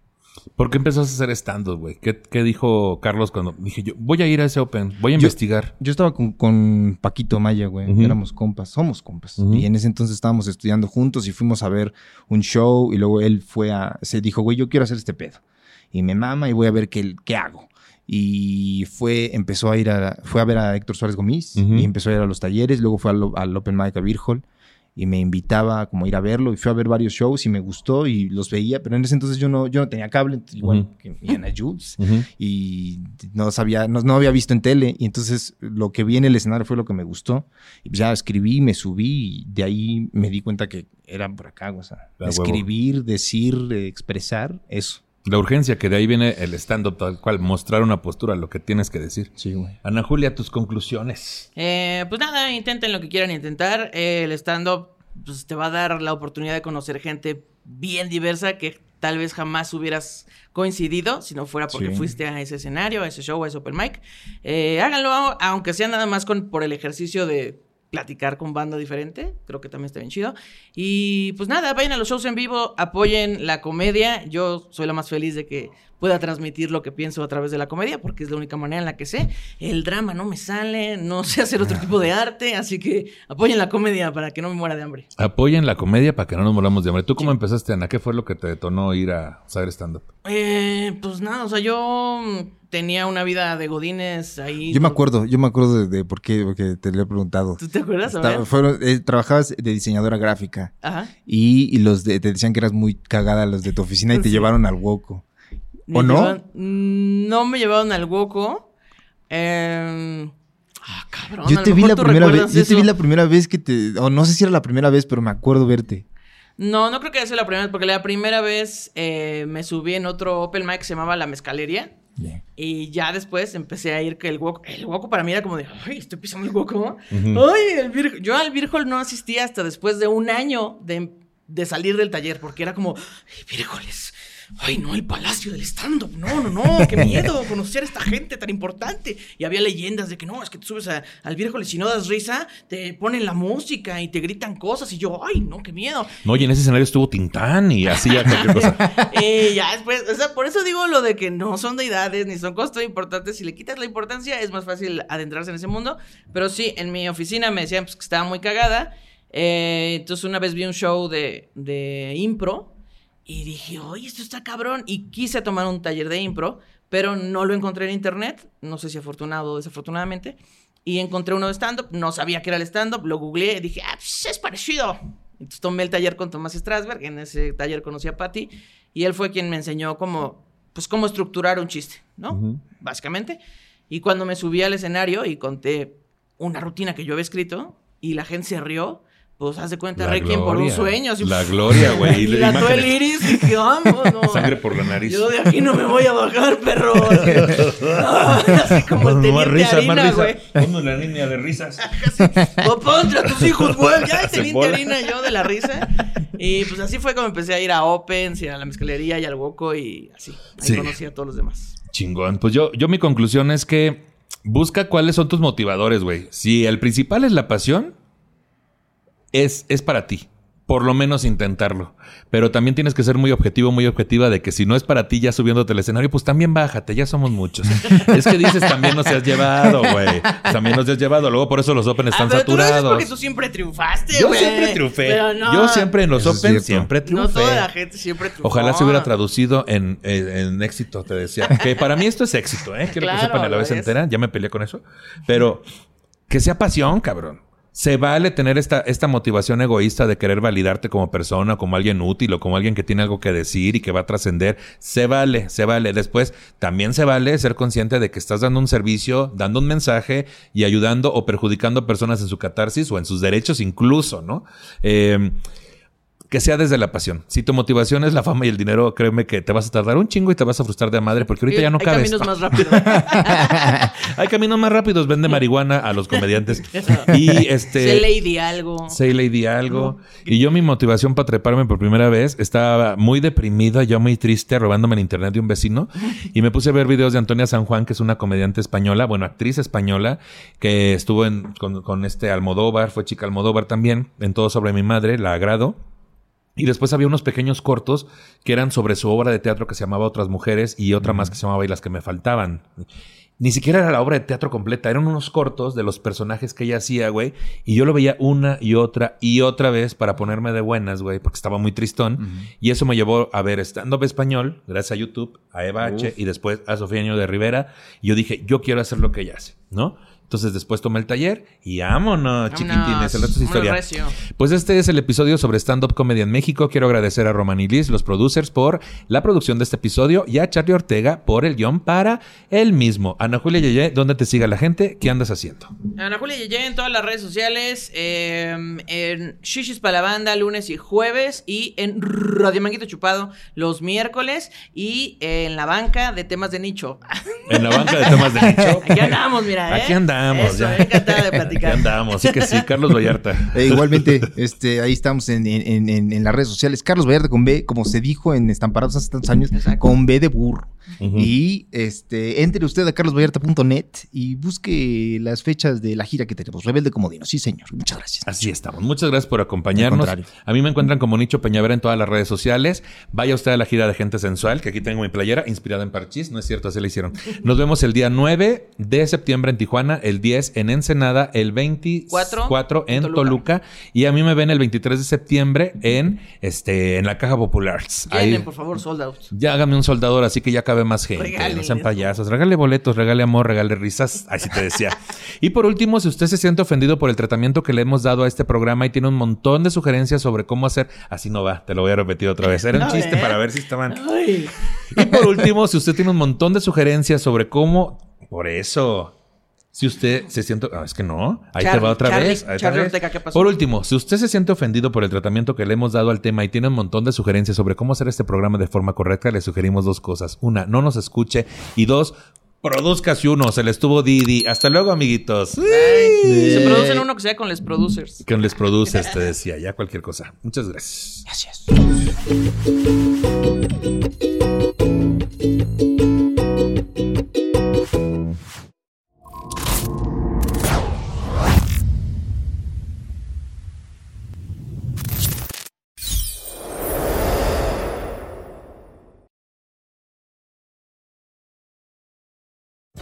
¿Por qué empezaste a hacer stand-up, güey? ¿Qué, qué dijo Carlos cuando dije yo voy a ir a ese Open, voy a Yo- investigar? Yo estaba con, con Paquito Maya, güey. Éramos compas, somos compas. Y en ese entonces estábamos estudiando juntos y fuimos a ver un show y luego él fue a, se dijo, güey, yo quiero hacer este pedo. Y me mama y voy a ver qué, qué hago. Y fue, empezó a ir a, fue a ver a Héctor Suárez Gómez Ujú. y empezó a ir a los talleres, luego fue al, al Open Mic a Virgol y me invitaba como a ir a verlo y fui a ver varios shows y me gustó y los veía, pero en ese entonces yo no, yo no tenía cable, igual Ujú. que mi Ana Jules y no sabía, no, no había visto en tele. Y entonces lo que vi en el escenario fue lo que me gustó. Y pues ya escribí, me subí y de ahí me di cuenta que era por acá, o sea, huevo. escribir, decir, expresar, eso. La urgencia, que de ahí viene el stand-up tal cual, mostrar una postura, lo que tienes que decir. Sí, güey. Ana Julia, tus conclusiones. Eh, pues nada, intenten lo que quieran intentar. Eh, el stand-up pues, te va a dar la oportunidad de conocer gente bien diversa que tal vez jamás hubieras coincidido si no fuera porque Sí. fuiste a ese escenario, a ese show, a ese open mic. Eh, háganlo, aunque sea nada más con, por el ejercicio de platicar con banda diferente. Creo que también está bien chido. Y pues nada, vayan a los shows en vivo, apoyen la comedia. Yo soy la más feliz de que pueda transmitir lo que pienso a través de la comedia, porque es la única manera en la que sé. El drama no me sale, no sé hacer otro tipo de arte, así que apoyen la comedia para que no me muera de hambre. Apoyen la comedia para que no nos moramos de hambre. ¿Tú cómo empezaste, Ana? ¿Qué fue lo que te detonó ir a saber stand-up? Eh, pues nada, o sea, yo tenía una vida de godines ahí. Yo me acuerdo, yo me acuerdo de, de por qué, porque te lo he preguntado. ¿Tú te acuerdas? Estaba- fueron- eh, trabajabas de diseñadora gráfica Ajá. y, y los de, te decían que eras muy cagada los de tu oficina y te Sí. llevaron al Woco. Me ¿O no? llevaron- mm, no me llevaron al Woco. Eh, ah, cabrón. Yo te vi la primera vez, yo te vi la primera vez que te, o no sé si era la primera vez, pero me acuerdo verte. No, no creo que haya sido la primera vez, porque la primera vez eh, me subí en otro open mic que se llamaba La Mezcalería. Y ya después empecé a ir que el hueco, el hueco para mí era como de, ay, estoy pisando el hueco. Ay, el Virgol. Yo al Virgol no asistía hasta después de un año de, de salir del taller, porque era como, ay, Virgoles. Ay, no, el palacio del stand-up. No, no, no, qué miedo conocer a esta gente tan importante. Y había leyendas de que no, es que te subes a- al Virgoles y si no das risa, te ponen la música y te gritan cosas. Y yo, ay, no, qué miedo. No, y en ese escenario estuvo Tintán y hacía cualquier cosa. Y ya después, o sea, por eso digo lo de que no son deidades ni son cosas tan importantes. Si le quitas la importancia, es más fácil adentrarse en ese mundo. Pero sí, en mi oficina me decían pues, que estaba muy cagada. Eh, entonces una vez vi un show de, de impro y dije, oye, esto está cabrón. Y quise tomar un taller de impro, pero no lo encontré en internet. No sé si afortunado o desafortunadamente. Y encontré uno de stand-up. No sabía que era el stand-up. Lo googleé y dije, ah, pues es parecido. Entonces tomé el taller con Tomás Strasberg. En ese taller conocí a Patty. Y él fue quien me enseñó cómo, pues, cómo estructurar un chiste, ¿no? Básicamente. Y cuando me subí al escenario y conté una rutina que yo había escrito y la gente se rió, pues haz de cuenta, La Requiem por un sueño. así, La gloria, güey. Y la el iris y dije, vamos, no. Sangre por la nariz. Yo de aquí no me voy a bajar, perro. Así, como el teniente harina. Ponme la línea de risas. Papá, entre tus hijos, güey. Ya el teniente harina yo de la risa. Y pues así fue como empecé a ir a Opens y a la mezcalería y al Woco y así. Ahí Sí. conocí a todos los demás. Chingón. Pues yo, yo mi conclusión es que busca cuáles son tus motivadores, güey. Si el principal es la pasión, es, es para ti. Por lo menos intentarlo. Pero también tienes que ser muy objetivo, muy objetiva de que si no es para ti ya subiéndote al escenario, pues también bájate, ya somos muchos. es que dices también nos has llevado, güey. También nos has llevado. Luego por eso los Open están ah, pero tú dices saturados. porque tú siempre triunfaste, Yo siempre triunfé. Pero no, Yo siempre en los Open siempre No triunfé. toda la gente siempre triunfó. Ojalá se hubiera traducido en, en- en éxito, te decía. Que para mí esto es éxito, ¿eh? Quiero Claro, que sepan a la lo vez es. entera. Ya me peleé con eso. Pero que sea pasión, cabrón. Se vale tener esta, esta motivación egoísta de querer validarte como persona, como alguien útil o como alguien que tiene algo que decir y que va a trascender. Se vale, se vale. Después, también se vale ser consciente de que estás dando un servicio, dando un mensaje y ayudando o perjudicando a personas en su catarsis o en sus derechos incluso, ¿no? Eh, que sea desde la pasión. Si tu motivación es la fama y el dinero, créeme que te vas a tardar un chingo y te vas a frustrar de madre porque ahorita ya no Hay cabes. caminos más rápidos. Hay caminos más rápidos. Vende marihuana a los comediantes. y este. Sé lady algo. Say Lady algo. Y yo mi motivación para treparme por primera vez estaba muy deprimida, yo muy triste, robándome el internet de un vecino. Y me puse a ver videos de Antonia San Juan, que es una comediante española, bueno, actriz española, que estuvo en, con, con este Almodóvar, fue chica Almodóvar también, en Todo sobre mi madre, la agrado. Y después había unos pequeños cortos que eran sobre su obra de teatro que se llamaba Otras Mujeres y otra más que se llamaba Y las que me faltaban. Ni siquiera era la obra de teatro completa, eran unos cortos de los personajes que ella hacía, güey. Y yo lo veía una y otra y otra vez para ponerme de buenas, güey, porque estaba muy tristón. Y eso me llevó a ver stand-up español, gracias a YouTube, a Eva H. y después a Sofía de Rivera. Y yo dije, yo quiero hacer lo que ella hace, ¿no? Entonces después tomé el taller y vámonos, chiquitines, el resto es historia. Pues este es el episodio sobre stand-up comedy en México. Quiero agradecer a Roman y Liz, los producers, por la producción de este episodio y a Charlie Ortega por el guion para el mismo. Ana Julia Yeye, ¿dónde te siga la gente? ¿Qué andas haciendo? Ana Julia Yeye en todas las redes sociales, eh, en Shishis para la banda lunes y jueves y en Radio Manguito Chupado los miércoles y en la banca de temas de nicho. En la banca de temas de nicho. Aquí andamos, mira, ¿eh? Aquí andamos. Eso, ya. encantada de platicar. Andamos. Sí que sí, Carlos Vallarta. Eh, igualmente, este, ahí estamos en, en- en- en las redes sociales. Carlos Vallarta con B, como se dijo en Estamparados hace tantos años, Exacto. con B de burro. Y este, entre usted a carlosvallarta.net y busque las fechas de la gira que tenemos. Rebelde Comodino. Sí, señor. Muchas gracias. Así estamos. Muchas gracias por acompañarnos. A mí me encuentran como Nicho Peñavera en todas las redes sociales. Vaya usted a la gira de Gente Sensual, que aquí tengo mi playera inspirada en Parchís. No es cierto, así la hicieron. Nos vemos el día 9 de septiembre en Tijuana, el 10 en Ensenada, el 24 en en Toluca. Toluca. y a mí me ven el 23 de septiembre en este en la Caja Popular. Ahí- Llenen, por favor, sold out. ya hágame un soldador, así que ya cabe más gente. No sean payasos. Regale boletos, regale amor, regale risas. Así te decía. y por último, si usted se siente ofendido por el tratamiento que le hemos dado a este programa y tiene un montón de sugerencias sobre cómo hacer. Así no va, te lo voy a repetir otra vez. Era un chiste ver. para ver si estaban. Ay. Y por último, si usted tiene un montón de sugerencias sobre cómo. Por eso. Si usted se siente... ah, es que no. Ahí te va otra Charlie, vez. ahí otra Charlie vez. Ortega, ¿qué pasó? Por último, si usted se siente ofendido por el tratamiento que le hemos dado al tema y tiene un montón de sugerencias sobre cómo hacer este programa de forma correcta, le sugerimos dos cosas. Una, no nos escuche. Y dos, produzcase uno. Se le estuvo Didi. Hasta luego, amiguitos. Ay, Se producen uno que sea con les producers. Que les produce, te decía. Ya cualquier cosa. Muchas gracias. Gracias.